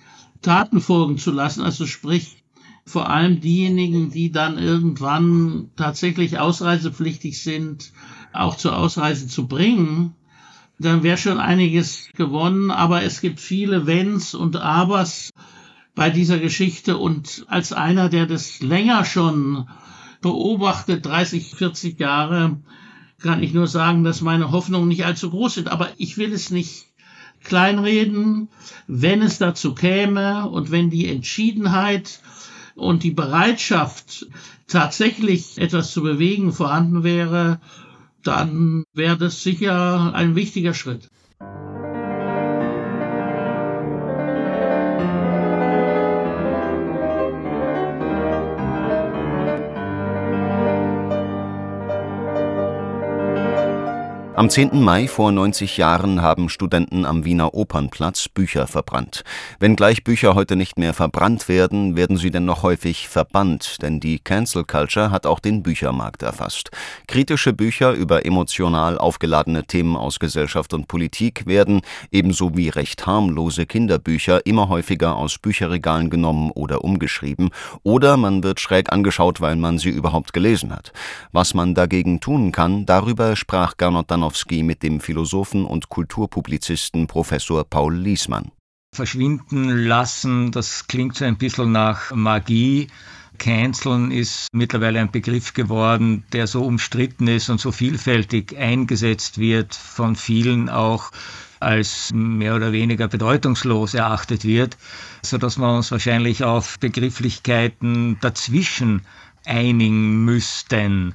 Taten folgen zu lassen, also sprich vor allem diejenigen, die dann irgendwann tatsächlich ausreisepflichtig sind, auch zur Ausreise zu bringen, dann wäre schon einiges gewonnen. Aber es gibt viele Wenns und Abers bei dieser Geschichte. Und als einer, der das länger schon beobachtet, 30, 40 Jahre, kann ich nur sagen, dass meine Hoffnungen nicht allzu groß sind. Aber ich will es nicht kleinreden, wenn es dazu käme und wenn die Entschiedenheit und die Bereitschaft, tatsächlich etwas zu bewegen, vorhanden wäre, dann wäre das sicher ein wichtiger Schritt. Am 10. Mai vor 90 Jahren haben Studenten am Wiener Opernplatz Bücher verbrannt. Wenngleich Bücher heute nicht mehr verbrannt werden, werden sie dennoch häufig verbannt, denn die Cancel Culture hat auch den Büchermarkt erfasst. Kritische Bücher über emotional aufgeladene Themen aus Gesellschaft und Politik werden, ebenso wie recht harmlose Kinderbücher, immer häufiger aus Bücherregalen genommen oder umgeschrieben, oder man wird schräg angeschaut, weil man sie überhaupt gelesen hat. Was man dagegen tun kann, darüber sprach Gernot dann Tuchanowski mit dem Philosophen und Kulturpublizisten Professor Paul Liesmann. Verschwinden lassen, das klingt so ein bisschen nach Magie. Canceln ist mittlerweile ein Begriff geworden, der so umstritten ist und so vielfältig eingesetzt wird von vielen auch als mehr oder weniger bedeutungslos erachtet wird, sodass wir uns wahrscheinlich auf Begrifflichkeiten dazwischen einigen müssten.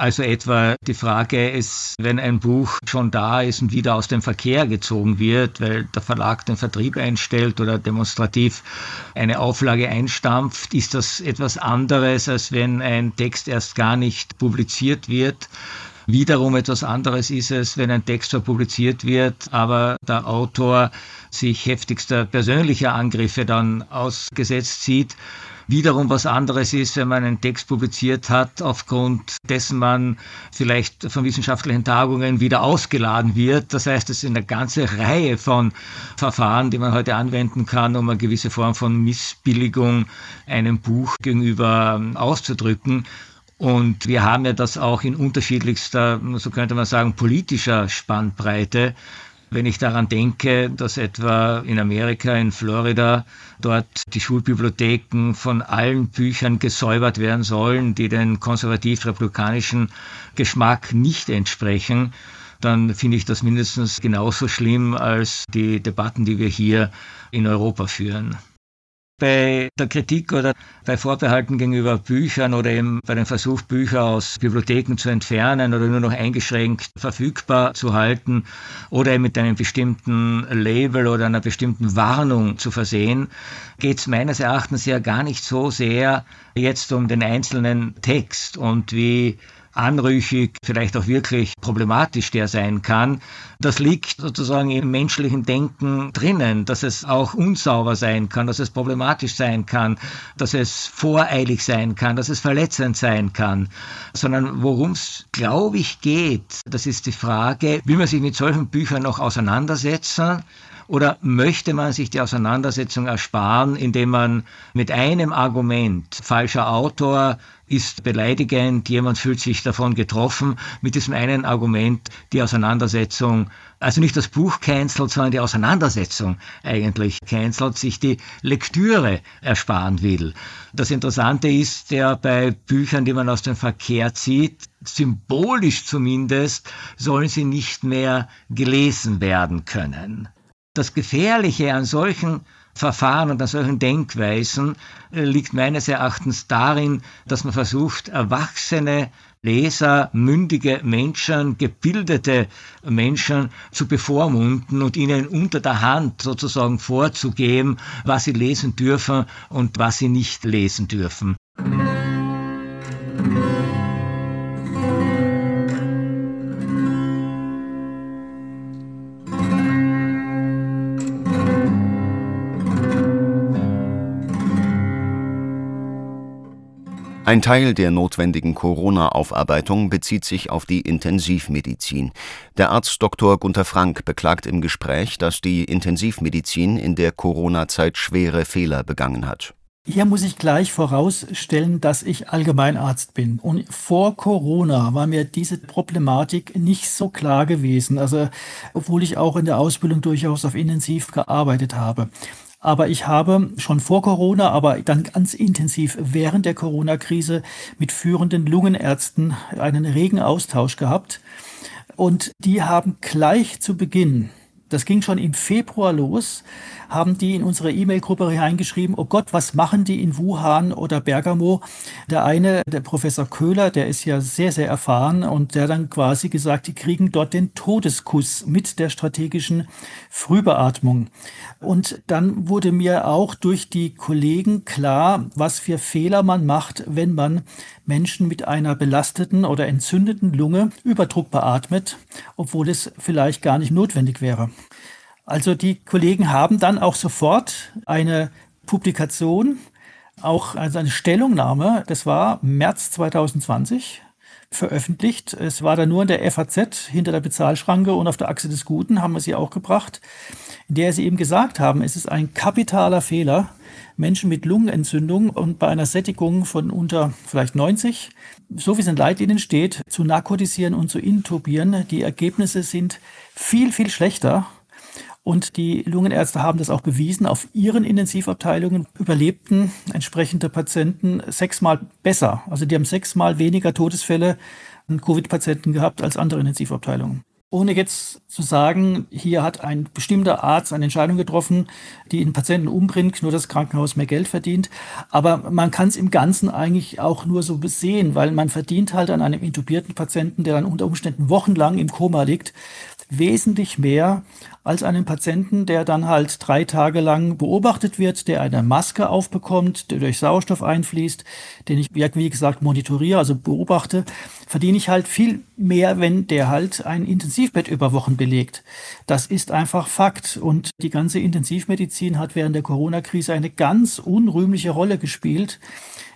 Also etwa die Frage ist, wenn ein Buch schon da ist und wieder aus dem Verkehr gezogen wird, weil der Verlag den Vertrieb einstellt oder demonstrativ eine Auflage einstampft, ist das etwas anderes, als wenn ein Text erst gar nicht publiziert wird. Wiederum etwas anderes ist es, wenn ein Text publiziert wird, aber der Autor sich heftigster persönlicher Angriffe dann ausgesetzt sieht wiederum was anderes ist, wenn man einen Text publiziert hat, aufgrund dessen man vielleicht von wissenschaftlichen Tagungen wieder ausgeladen wird. Das heißt, es sind eine ganze Reihe von Verfahren, die man heute anwenden kann, um eine gewisse Form von Missbilligung einem Buch gegenüber auszudrücken. Und wir haben ja das auch in unterschiedlichster, so könnte man sagen, politischer Spannbreite. Wenn ich daran denke, dass etwa in Amerika, in Florida, dort die Schulbibliotheken von allen Büchern gesäubert werden sollen, die den konservativ-republikanischen Geschmack nicht entsprechen, dann finde ich das mindestens genauso schlimm als die Debatten, die wir hier in Europa führen bei der Kritik oder bei Vorbehalten gegenüber Büchern oder eben bei dem Versuch, Bücher aus Bibliotheken zu entfernen oder nur noch eingeschränkt verfügbar zu halten oder mit einem bestimmten Label oder einer bestimmten Warnung zu versehen, geht es meines Erachtens ja gar nicht so sehr jetzt um den einzelnen Text und wie anrüchig, vielleicht auch wirklich problematisch der sein kann. Das liegt sozusagen im menschlichen Denken drinnen, dass es auch unsauber sein kann, dass es problematisch sein kann, dass es voreilig sein kann, dass es verletzend sein kann. Sondern worum es, glaube ich, geht, das ist die Frage, will man sich mit solchen Büchern noch auseinandersetzen? Oder möchte man sich die Auseinandersetzung ersparen, indem man mit einem Argument, falscher Autor, ist beleidigend, jemand fühlt sich davon getroffen, mit diesem einen Argument die Auseinandersetzung, also nicht das Buch cancelt, sondern die Auseinandersetzung eigentlich cancelt, sich die Lektüre ersparen will. Das Interessante ist ja bei Büchern, die man aus dem Verkehr zieht, symbolisch zumindest, sollen sie nicht mehr gelesen werden können. Das Gefährliche an solchen Verfahren und an solchen Denkweisen äh, liegt meines Erachtens darin, dass man versucht, erwachsene Leser, mündige Menschen, gebildete Menschen zu bevormunden und ihnen unter der Hand sozusagen vorzugeben, was sie lesen dürfen und was sie nicht lesen dürfen. Ein Teil der notwendigen Corona-Aufarbeitung bezieht sich auf die Intensivmedizin. Der Arzt Dr. Gunther Frank beklagt im Gespräch, dass die Intensivmedizin in der Corona-Zeit schwere Fehler begangen hat. Hier muss ich gleich vorausstellen, dass ich Allgemeinarzt bin. Und vor Corona war mir diese Problematik nicht so klar gewesen. Also, obwohl ich auch in der Ausbildung durchaus auf Intensiv gearbeitet habe. Aber ich habe schon vor Corona, aber dann ganz intensiv während der Corona-Krise mit führenden Lungenärzten einen regen Austausch gehabt. Und die haben gleich zu Beginn, das ging schon im Februar los, haben die in unsere E-Mail-Gruppe reingeschrieben, oh Gott, was machen die in Wuhan oder Bergamo? Der eine, der Professor Köhler, der ist ja sehr, sehr erfahren und der dann quasi gesagt, die kriegen dort den Todeskuss mit der strategischen Frühbeatmung. Und dann wurde mir auch durch die Kollegen klar, was für Fehler man macht, wenn man Menschen mit einer belasteten oder entzündeten Lunge Überdruck beatmet, obwohl es vielleicht gar nicht notwendig wäre. Also die Kollegen haben dann auch sofort eine Publikation, auch also eine Stellungnahme, das war März 2020, veröffentlicht. Es war dann nur in der FAZ hinter der Bezahlschranke und auf der Achse des Guten haben wir sie auch gebracht, in der sie eben gesagt haben, es ist ein kapitaler Fehler, Menschen mit Lungenentzündung und bei einer Sättigung von unter vielleicht 90, so wie es in Leitlinien steht, zu narkotisieren und zu intubieren. Die Ergebnisse sind viel, viel schlechter und die Lungenärzte haben das auch bewiesen. Auf ihren Intensivabteilungen überlebten entsprechende Patienten sechsmal besser. Also die haben sechsmal weniger Todesfälle an Covid-Patienten gehabt als andere Intensivabteilungen. ohne jetzt zu sagen, hier hat ein bestimmter Arzt eine Entscheidung getroffen, die den Patienten umbringt, nur das Krankenhaus mehr Geld verdient. Aber man kann es im Ganzen eigentlich auch nur so sehen, weil man verdient halt an einem intubierten Patienten, der dann unter Umständen wochenlang im Koma liegt, wesentlich mehr als einem Patienten, der dann halt drei Tage lang beobachtet wird, der eine Maske aufbekommt, der durch Sauerstoff einfließt, den ich, wie gesagt, monitoriere, also beobachte, verdiene ich halt viel mehr, wenn der halt ein Intensivbett über Wochen belegt. Das ist einfach Fakt. Und die ganze Intensivmedizin hat während der Corona-Krise eine ganz unrühmliche Rolle gespielt,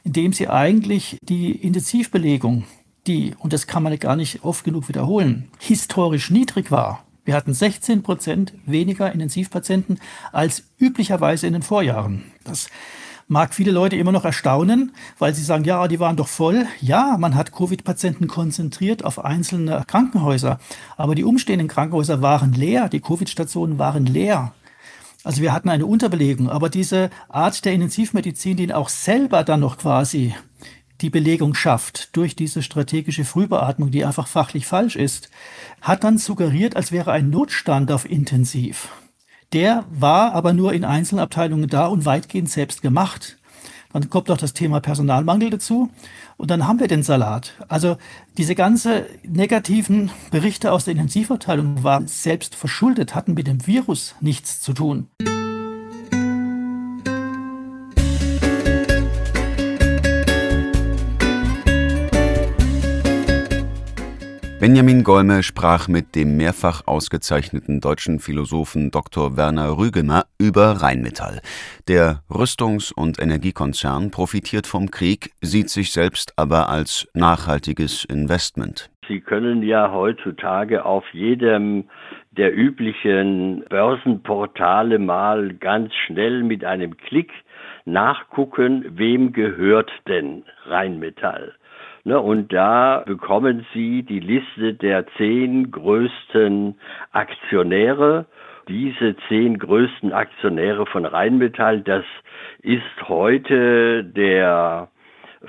indem sie eigentlich die Intensivbelegung die, und das kann man gar nicht oft genug wiederholen, historisch niedrig war. Wir hatten 16 Prozent weniger Intensivpatienten als üblicherweise in den Vorjahren. Das mag viele Leute immer noch erstaunen, weil sie sagen, ja, die waren doch voll. Ja, man hat Covid-Patienten konzentriert auf einzelne Krankenhäuser, aber die umstehenden Krankenhäuser waren leer, die Covid-Stationen waren leer. Also wir hatten eine Unterbelegung, aber diese Art der Intensivmedizin, die auch selber dann noch quasi die Belegung schafft durch diese strategische Frühbeatmung, die einfach fachlich falsch ist, hat dann suggeriert, als wäre ein Notstand auf Intensiv. Der war aber nur in einzelnen Abteilungen da und weitgehend selbst gemacht. Dann kommt noch das Thema Personalmangel dazu und dann haben wir den Salat. Also diese ganze negativen Berichte aus der Intensivabteilung waren selbst verschuldet, hatten mit dem Virus nichts zu tun. Benjamin Golme sprach mit dem mehrfach ausgezeichneten deutschen Philosophen Dr. Werner Rügemer über Rheinmetall. Der Rüstungs- und Energiekonzern profitiert vom Krieg, sieht sich selbst aber als nachhaltiges Investment. Sie können ja heutzutage auf jedem der üblichen Börsenportale mal ganz schnell mit einem Klick nachgucken, wem gehört denn Rheinmetall. Ne, und da bekommen Sie die Liste der zehn größten Aktionäre. Diese zehn größten Aktionäre von Rheinmetall, das ist heute der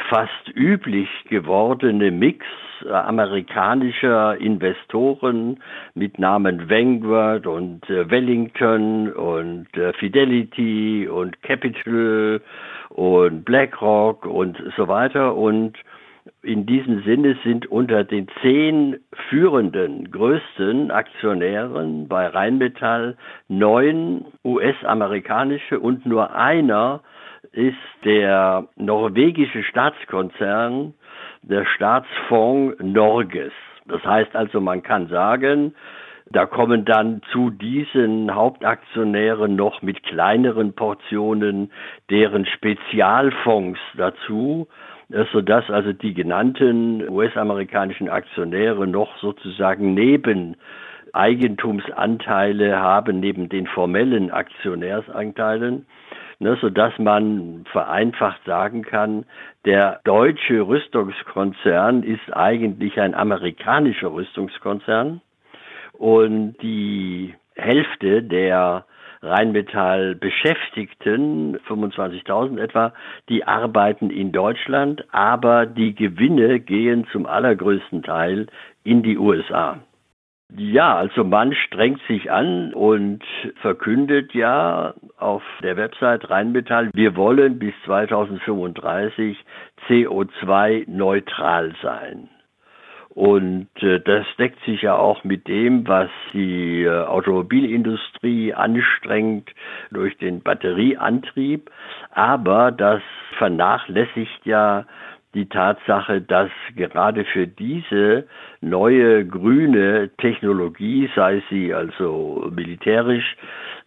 fast üblich gewordene Mix amerikanischer Investoren mit Namen Vanguard und äh, Wellington und äh, Fidelity und Capital und BlackRock und so weiter und in diesem Sinne sind unter den zehn führenden, größten Aktionären bei Rheinmetall neun US-amerikanische und nur einer ist der norwegische Staatskonzern, der Staatsfonds Norges. Das heißt also, man kann sagen, da kommen dann zu diesen Hauptaktionären noch mit kleineren Portionen deren Spezialfonds dazu sodass also die genannten US-amerikanischen Aktionäre noch sozusagen neben Eigentumsanteile haben, neben den formellen Aktionärsanteilen, ne, sodass man vereinfacht sagen kann, der deutsche Rüstungskonzern ist eigentlich ein amerikanischer Rüstungskonzern und die Hälfte der Rheinmetall Beschäftigten, 25.000 etwa, die arbeiten in Deutschland, aber die Gewinne gehen zum allergrößten Teil in die USA. Ja, also man strengt sich an und verkündet ja auf der Website Rheinmetall, wir wollen bis 2035 CO2 neutral sein. Und äh, das deckt sich ja auch mit dem, was die äh, Automobilindustrie anstrengt durch den Batterieantrieb. Aber das vernachlässigt ja die Tatsache, dass gerade für diese neue grüne Technologie, sei sie also militärisch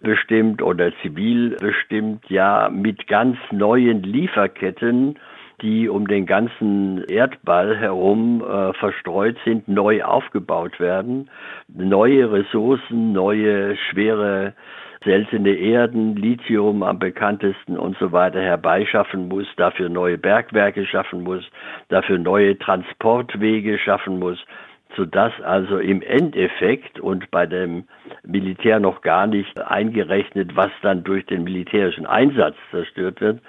bestimmt oder zivil bestimmt, ja mit ganz neuen Lieferketten die um den ganzen Erdball herum äh, verstreut sind, neu aufgebaut werden. Neue Ressourcen, neue schwere seltene Erden, Lithium am bekanntesten und so weiter herbeischaffen muss, dafür neue Bergwerke schaffen muss, dafür neue Transportwege schaffen muss, sodass also im Endeffekt und bei dem Militär noch gar nicht eingerechnet, was dann durch den militärischen Einsatz zerstört wird,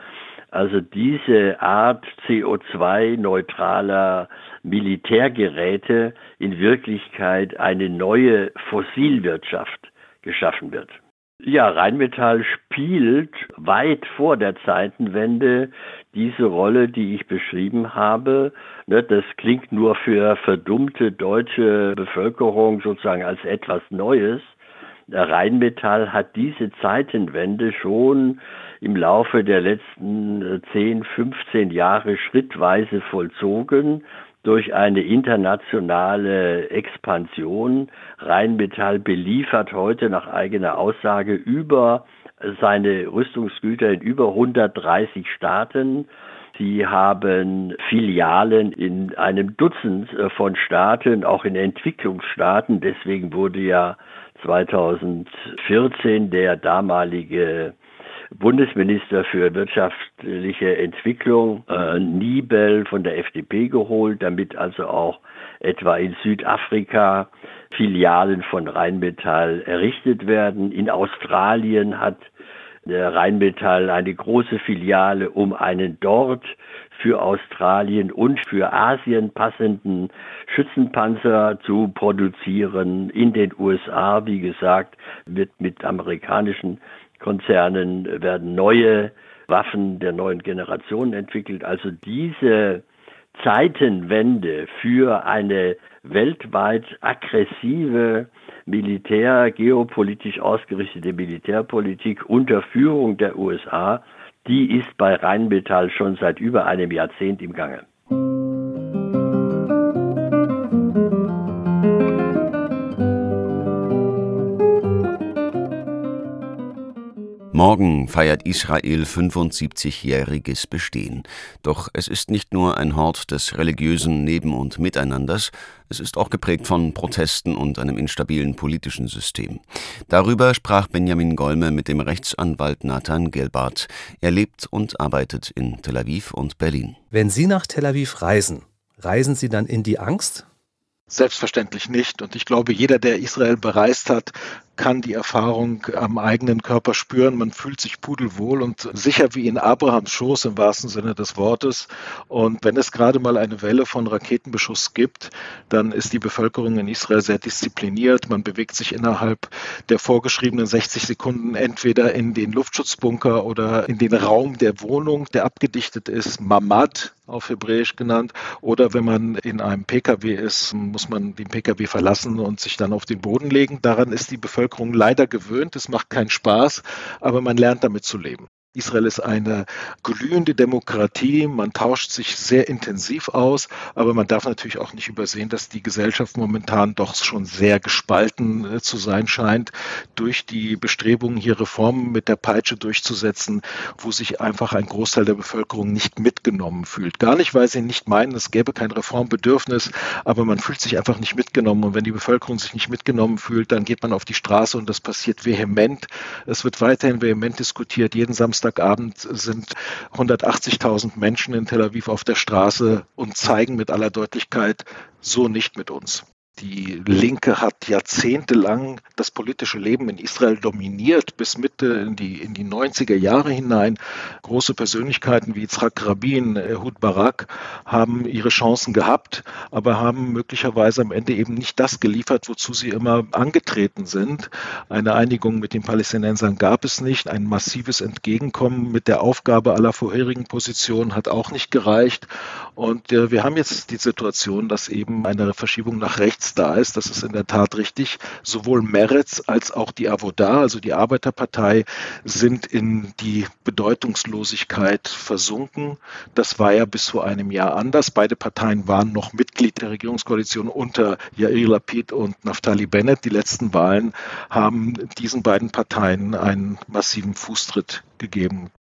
Also diese Art CO2-neutraler Militärgeräte in Wirklichkeit eine neue Fossilwirtschaft geschaffen wird. Ja, Rheinmetall spielt weit vor der Zeitenwende diese Rolle, die ich beschrieben habe. Ne, das klingt nur für verdummte deutsche Bevölkerung sozusagen als etwas Neues. Rheinmetall hat diese Zeitenwende schon im Laufe der letzten 10, 15 Jahre schrittweise vollzogen durch eine internationale Expansion. Rheinmetall beliefert heute nach eigener Aussage über seine Rüstungsgüter in über 130 Staaten. Sie haben Filialen in einem Dutzend von Staaten, auch in Entwicklungsstaaten. Deswegen wurde ja 2014 der damalige Bundesminister für wirtschaftliche Entwicklung äh, Niebel von der FDP geholt, damit also auch etwa in Südafrika Filialen von Rheinmetall errichtet werden. In Australien hat der Rheinmetall eine große Filiale, um einen dort für Australien und für Asien passenden Schützenpanzer zu produzieren. In den USA, wie gesagt, wird mit amerikanischen Konzernen werden neue Waffen der neuen Generation entwickelt. Also diese Zeitenwende für eine weltweit aggressive Militär, geopolitisch ausgerichtete Militärpolitik unter Führung der USA, die ist bei Rheinmetall schon seit über einem Jahrzehnt im Gange. Morgen feiert Israel 75-jähriges Bestehen. Doch es ist nicht nur ein Hort des religiösen Neben- und Miteinanders, es ist auch geprägt von Protesten und einem instabilen politischen System. Darüber sprach Benjamin Golme mit dem Rechtsanwalt Nathan Gelbart. Er lebt und arbeitet in Tel Aviv und Berlin. Wenn Sie nach Tel Aviv reisen, reisen Sie dann in die Angst? Selbstverständlich nicht. Und ich glaube, jeder, der Israel bereist hat, kann die Erfahrung am eigenen Körper spüren. Man fühlt sich pudelwohl und sicher wie in Abrahams Schoß im wahrsten Sinne des Wortes. Und wenn es gerade mal eine Welle von Raketenbeschuss gibt, dann ist die Bevölkerung in Israel sehr diszipliniert. Man bewegt sich innerhalb der vorgeschriebenen 60 Sekunden entweder in den Luftschutzbunker oder in den Raum der Wohnung, der abgedichtet ist, Mamad auf Hebräisch genannt. Oder wenn man in einem Pkw ist, muss man den Pkw verlassen und sich dann auf den Boden legen. Daran ist die Bevölkerung Bevölkerung leider gewöhnt. Es macht keinen Spaß, aber man lernt damit zu leben. Israel ist eine glühende Demokratie, man tauscht sich sehr intensiv aus, aber man darf natürlich auch nicht übersehen, dass die Gesellschaft momentan doch schon sehr gespalten äh, zu sein scheint durch die Bestrebungen, hier Reformen mit der Peitsche durchzusetzen, wo sich einfach ein Großteil der Bevölkerung nicht mitgenommen fühlt. Gar nicht, weil sie nicht meinen, es gäbe kein Reformbedürfnis, aber man fühlt sich einfach nicht mitgenommen und wenn die Bevölkerung sich nicht mitgenommen fühlt, dann geht man auf die Straße und das passiert vehement. Es wird weiterhin vehement diskutiert, jeden Samstag Samstagabend sind 180.000 Menschen in Tel Aviv auf der Straße und zeigen mit aller Deutlichkeit, so nicht mit uns. Die Linke hat jahrzehntelang das politische Leben in Israel dominiert, bis Mitte in die, in die 90er Jahre hinein. Große Persönlichkeiten wie Yitzhak Rabin, Ehud Barak haben ihre Chancen gehabt, aber haben möglicherweise am Ende eben nicht das geliefert, wozu sie immer angetreten sind. Eine Einigung mit den Palästinensern gab es nicht. Ein massives Entgegenkommen mit der Aufgabe aller vorherigen Positionen hat auch nicht gereicht. Und äh, wir haben jetzt die Situation, dass eben eine Verschiebung nach rechts da ist. Das ist in der Tat richtig. Sowohl Meretz als auch die Avoda, also die Arbeiterpartei, sind in die Bedeutungslosigkeit versunken. Das war ja bis vor einem Jahr anders. Beide Parteien waren noch Mitglied der Regierungskoalition unter Yair Lapid und Naftali Bennett. Die letzten Wahlen haben diesen beiden Parteien einen massiven Fußtritt gegeben.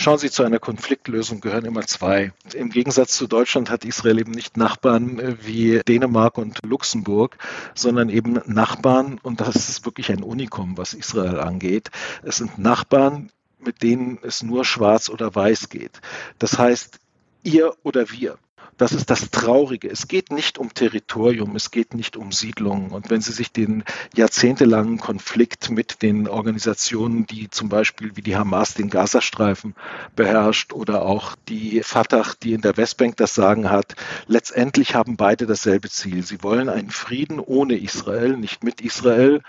Schauen Sie, zu einer Konfliktlösung gehören immer zwei. Im Gegensatz zu Deutschland hat Israel eben nicht Nachbarn äh, wie Dänemark und Luxemburg, sondern eben Nachbarn, und das ist wirklich ein Unikum, was Israel angeht. Es sind Nachbarn, mit denen es nur schwarz oder weiß geht. Das heißt, ihr oder wir. Das ist das Traurige. Es geht nicht um Territorium, es geht nicht um Siedlungen. Und wenn Sie sich den jahrzehntelangen Konflikt mit den Organisationen, die zum Beispiel wie die Hamas den Gazastreifen beherrscht oder auch die Fatah, die in der Westbank das Sagen hat, letztendlich haben beide dasselbe Ziel. Sie wollen einen Frieden ohne Israel, nicht mit Israel.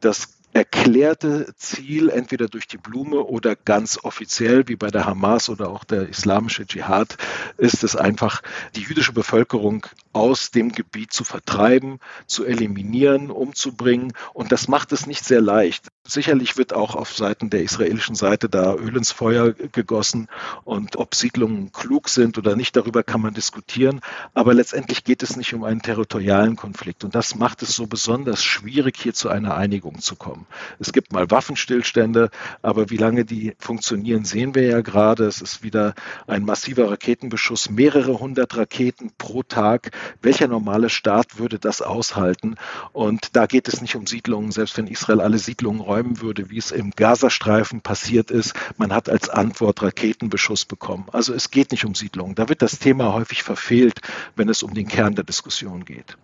Das erklärte Ziel, entweder durch die Blume oder ganz offiziell, wie bei der Hamas oder auch der islamische Dschihad, ist es einfach, die jüdische Bevölkerung aus dem Gebiet zu vertreiben, zu eliminieren, umzubringen. Und das macht es nicht sehr leicht. Sicherlich wird auch auf Seiten der israelischen Seite da Öl ins Feuer gegossen. Und ob Siedlungen klug sind oder nicht, darüber kann man diskutieren. Aber letztendlich geht es nicht um einen territorialen Konflikt. Und das macht es so besonders schwierig, hier zu einer Einigung zu kommen. Es gibt mal Waffenstillstände, aber wie lange die funktionieren, sehen wir ja gerade. Es ist wieder ein massiver Raketenbeschuss, mehrere hundert Raketen pro Tag. Welcher normale Staat würde das aushalten? Und da geht es nicht um Siedlungen, selbst wenn Israel alle Siedlungen räumen würde, wie es im Gazastreifen passiert ist. Man hat als Antwort Raketenbeschuss bekommen. Also es geht nicht um Siedlungen. Da wird das Thema häufig verfehlt, wenn es um den Kern der Diskussion geht.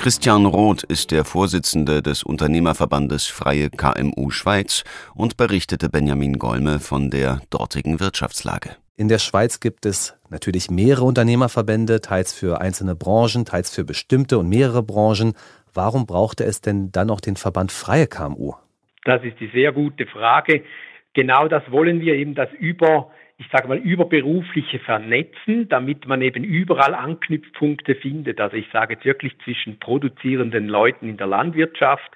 Christian Roth ist der Vorsitzende des Unternehmerverbandes Freie KMU Schweiz und berichtete Benjamin Golme von der dortigen Wirtschaftslage. In der Schweiz gibt es natürlich mehrere Unternehmerverbände, teils für einzelne Branchen, teils für bestimmte und mehrere Branchen. Warum brauchte es denn dann noch den Verband Freie KMU? Das ist die sehr gute Frage. Genau das wollen wir eben, dass über ich sage mal, überberufliche Vernetzen, damit man eben überall Anknüpfpunkte findet. Also ich sage jetzt wirklich zwischen produzierenden Leuten in der Landwirtschaft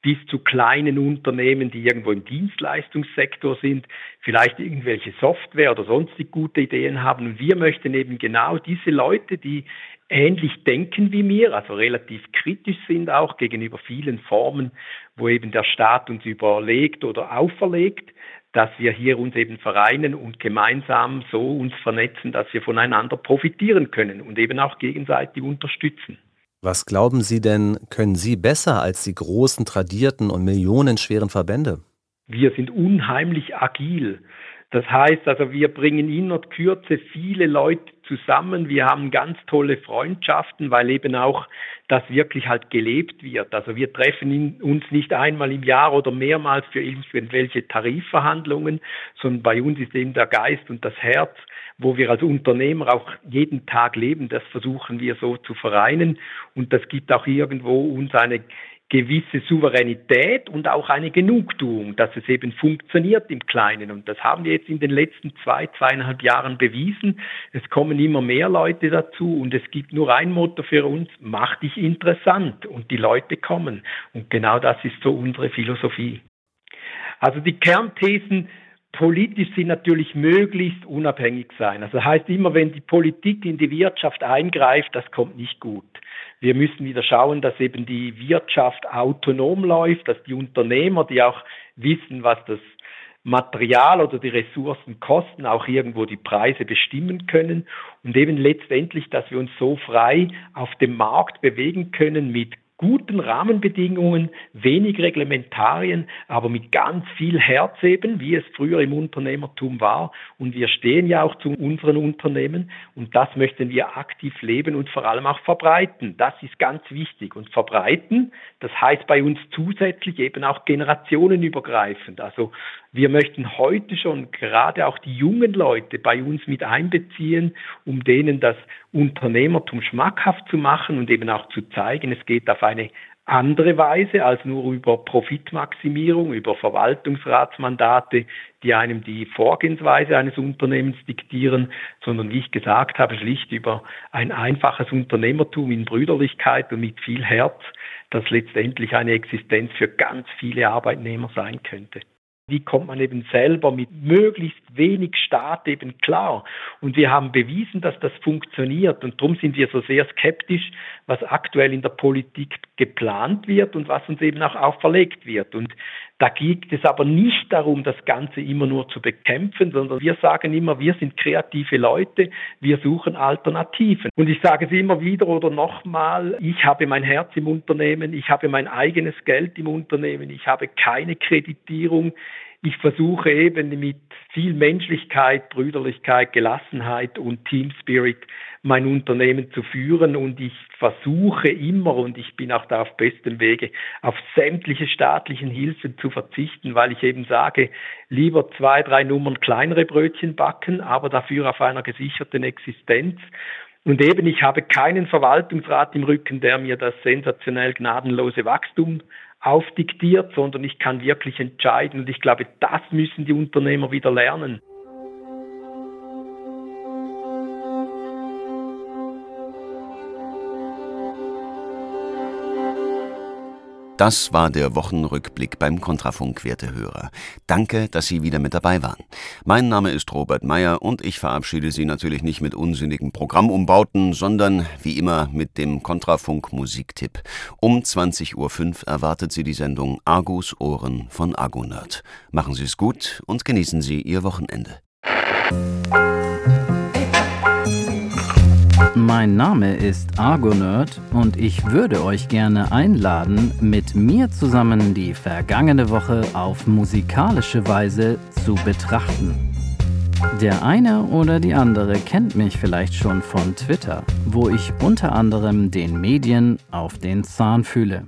bis zu kleinen Unternehmen, die irgendwo im Dienstleistungssektor sind, vielleicht irgendwelche Software oder sonstig gute Ideen haben. Und wir möchten eben genau diese Leute, die ähnlich denken wie mir, also relativ kritisch sind auch gegenüber vielen Formen, wo eben der Staat uns überlegt oder auferlegt, dass wir hier uns eben vereinen und gemeinsam so uns vernetzen, dass wir voneinander profitieren können und eben auch gegenseitig unterstützen. Was glauben Sie denn, können Sie besser als die großen, tradierten und millionenschweren Verbände? Wir sind unheimlich agil. Das heißt also, wir bringen in Kürze viele Leute zusammen. Wir haben ganz tolle Freundschaften, weil eben auch das wirklich halt gelebt wird. Also wir treffen uns nicht einmal im Jahr oder mehrmals für irgendwelche Tarifverhandlungen, sondern bei uns ist eben der Geist und das Herz, wo wir als Unternehmer auch jeden Tag leben, das versuchen wir so zu vereinen und das gibt auch irgendwo uns eine gewisse Souveränität und auch eine Genugtuung, dass es eben funktioniert im Kleinen. Und das haben wir jetzt in den letzten zwei, zweieinhalb Jahren bewiesen. Es kommen immer mehr Leute dazu und es gibt nur ein Motto für uns, mach dich interessant und die Leute kommen. Und genau das ist so unsere Philosophie. Also die Kernthesen politisch sind natürlich möglichst unabhängig sein. Also das heißt immer, wenn die Politik in die Wirtschaft eingreift, das kommt nicht gut. Wir müssen wieder schauen, dass eben die Wirtschaft autonom läuft, dass die Unternehmer, die auch wissen, was das Material oder die Ressourcen kosten, auch irgendwo die Preise bestimmen können und eben letztendlich, dass wir uns so frei auf dem Markt bewegen können mit guten Rahmenbedingungen, wenig Reglementarien, aber mit ganz viel Herz eben, wie es früher im Unternehmertum war. Und wir stehen ja auch zu unseren Unternehmen und das möchten wir aktiv leben und vor allem auch verbreiten. Das ist ganz wichtig. Und verbreiten, das heißt bei uns zusätzlich eben auch generationenübergreifend. Also wir möchten heute schon gerade auch die jungen Leute bei uns mit einbeziehen, um denen das Unternehmertum schmackhaft zu machen und eben auch zu zeigen, es geht auf eine andere Weise als nur über Profitmaximierung, über Verwaltungsratsmandate, die einem die Vorgehensweise eines Unternehmens diktieren, sondern wie ich gesagt habe, schlicht über ein einfaches Unternehmertum in Brüderlichkeit und mit viel Herz, das letztendlich eine Existenz für ganz viele Arbeitnehmer sein könnte wie kommt man eben selber mit möglichst wenig Staat eben klar. Und wir haben bewiesen, dass das funktioniert. Und darum sind wir so sehr skeptisch, was aktuell in der Politik geplant wird und was uns eben auch auferlegt wird. Und Da geht es aber nicht darum, das Ganze immer nur zu bekämpfen, sondern wir sagen immer, wir sind kreative Leute, wir suchen Alternativen. Und ich sage es immer wieder oder nochmal, ich habe mein Herz im Unternehmen, ich habe mein eigenes Geld im Unternehmen, ich habe keine Kreditierung. Ich versuche eben mit viel Menschlichkeit, Brüderlichkeit, Gelassenheit und Team Spirit mein Unternehmen zu führen und ich versuche immer und ich bin auch da auf bestem Wege, auf sämtliche staatlichen Hilfen zu verzichten, weil ich eben sage, lieber zwei, drei Nummern kleinere Brötchen backen, aber dafür auf einer gesicherten Existenz. Und eben, ich habe keinen Verwaltungsrat im Rücken, der mir das sensationell gnadenlose Wachstum aufdiktiert, sondern ich kann wirklich entscheiden. Und ich glaube, das müssen die Unternehmer wieder lernen. Das war der Wochenrückblick beim Kontrafunk, werte Hörer. Danke, dass Sie wieder mit dabei waren. Mein Name ist Robert Meyer und ich verabschiede Sie natürlich nicht mit unsinnigen Programmumbauten, sondern wie immer mit dem Kontrafunk Musiktipp. Um 20.05 Uhr erwartet Sie die Sendung Argus Ohren von Argonerd. Machen Sie es gut und genießen Sie Ihr Wochenende. Mein Name ist Argonerd und ich würde euch gerne einladen, mit mir zusammen die vergangene Woche auf musikalische Weise zu betrachten. Der eine oder die andere kennt mich vielleicht schon von Twitter, wo ich unter anderem den Medien auf den Zahn fühle.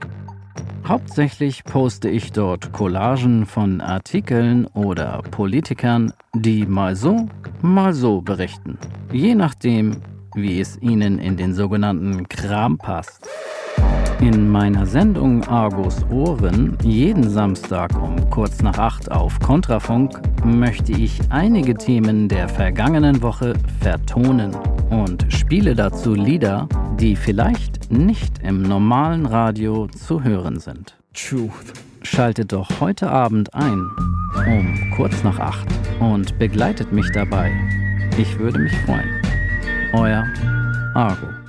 Hauptsächlich poste ich dort Collagen von Artikeln oder Politikern, die mal so, mal so berichten. Je nachdem, wie es ihnen in den sogenannten Kram passt. In meiner Sendung Argus Ohren, jeden Samstag um kurz nach acht auf Kontrafunk, möchte ich einige Themen der vergangenen Woche vertonen und spiele dazu Lieder, die vielleicht nicht im normalen Radio zu hören sind. Truth. Schaltet doch heute Abend ein, um kurz nach acht, und begleitet mich dabei. Ich würde mich freuen. Oil Argo.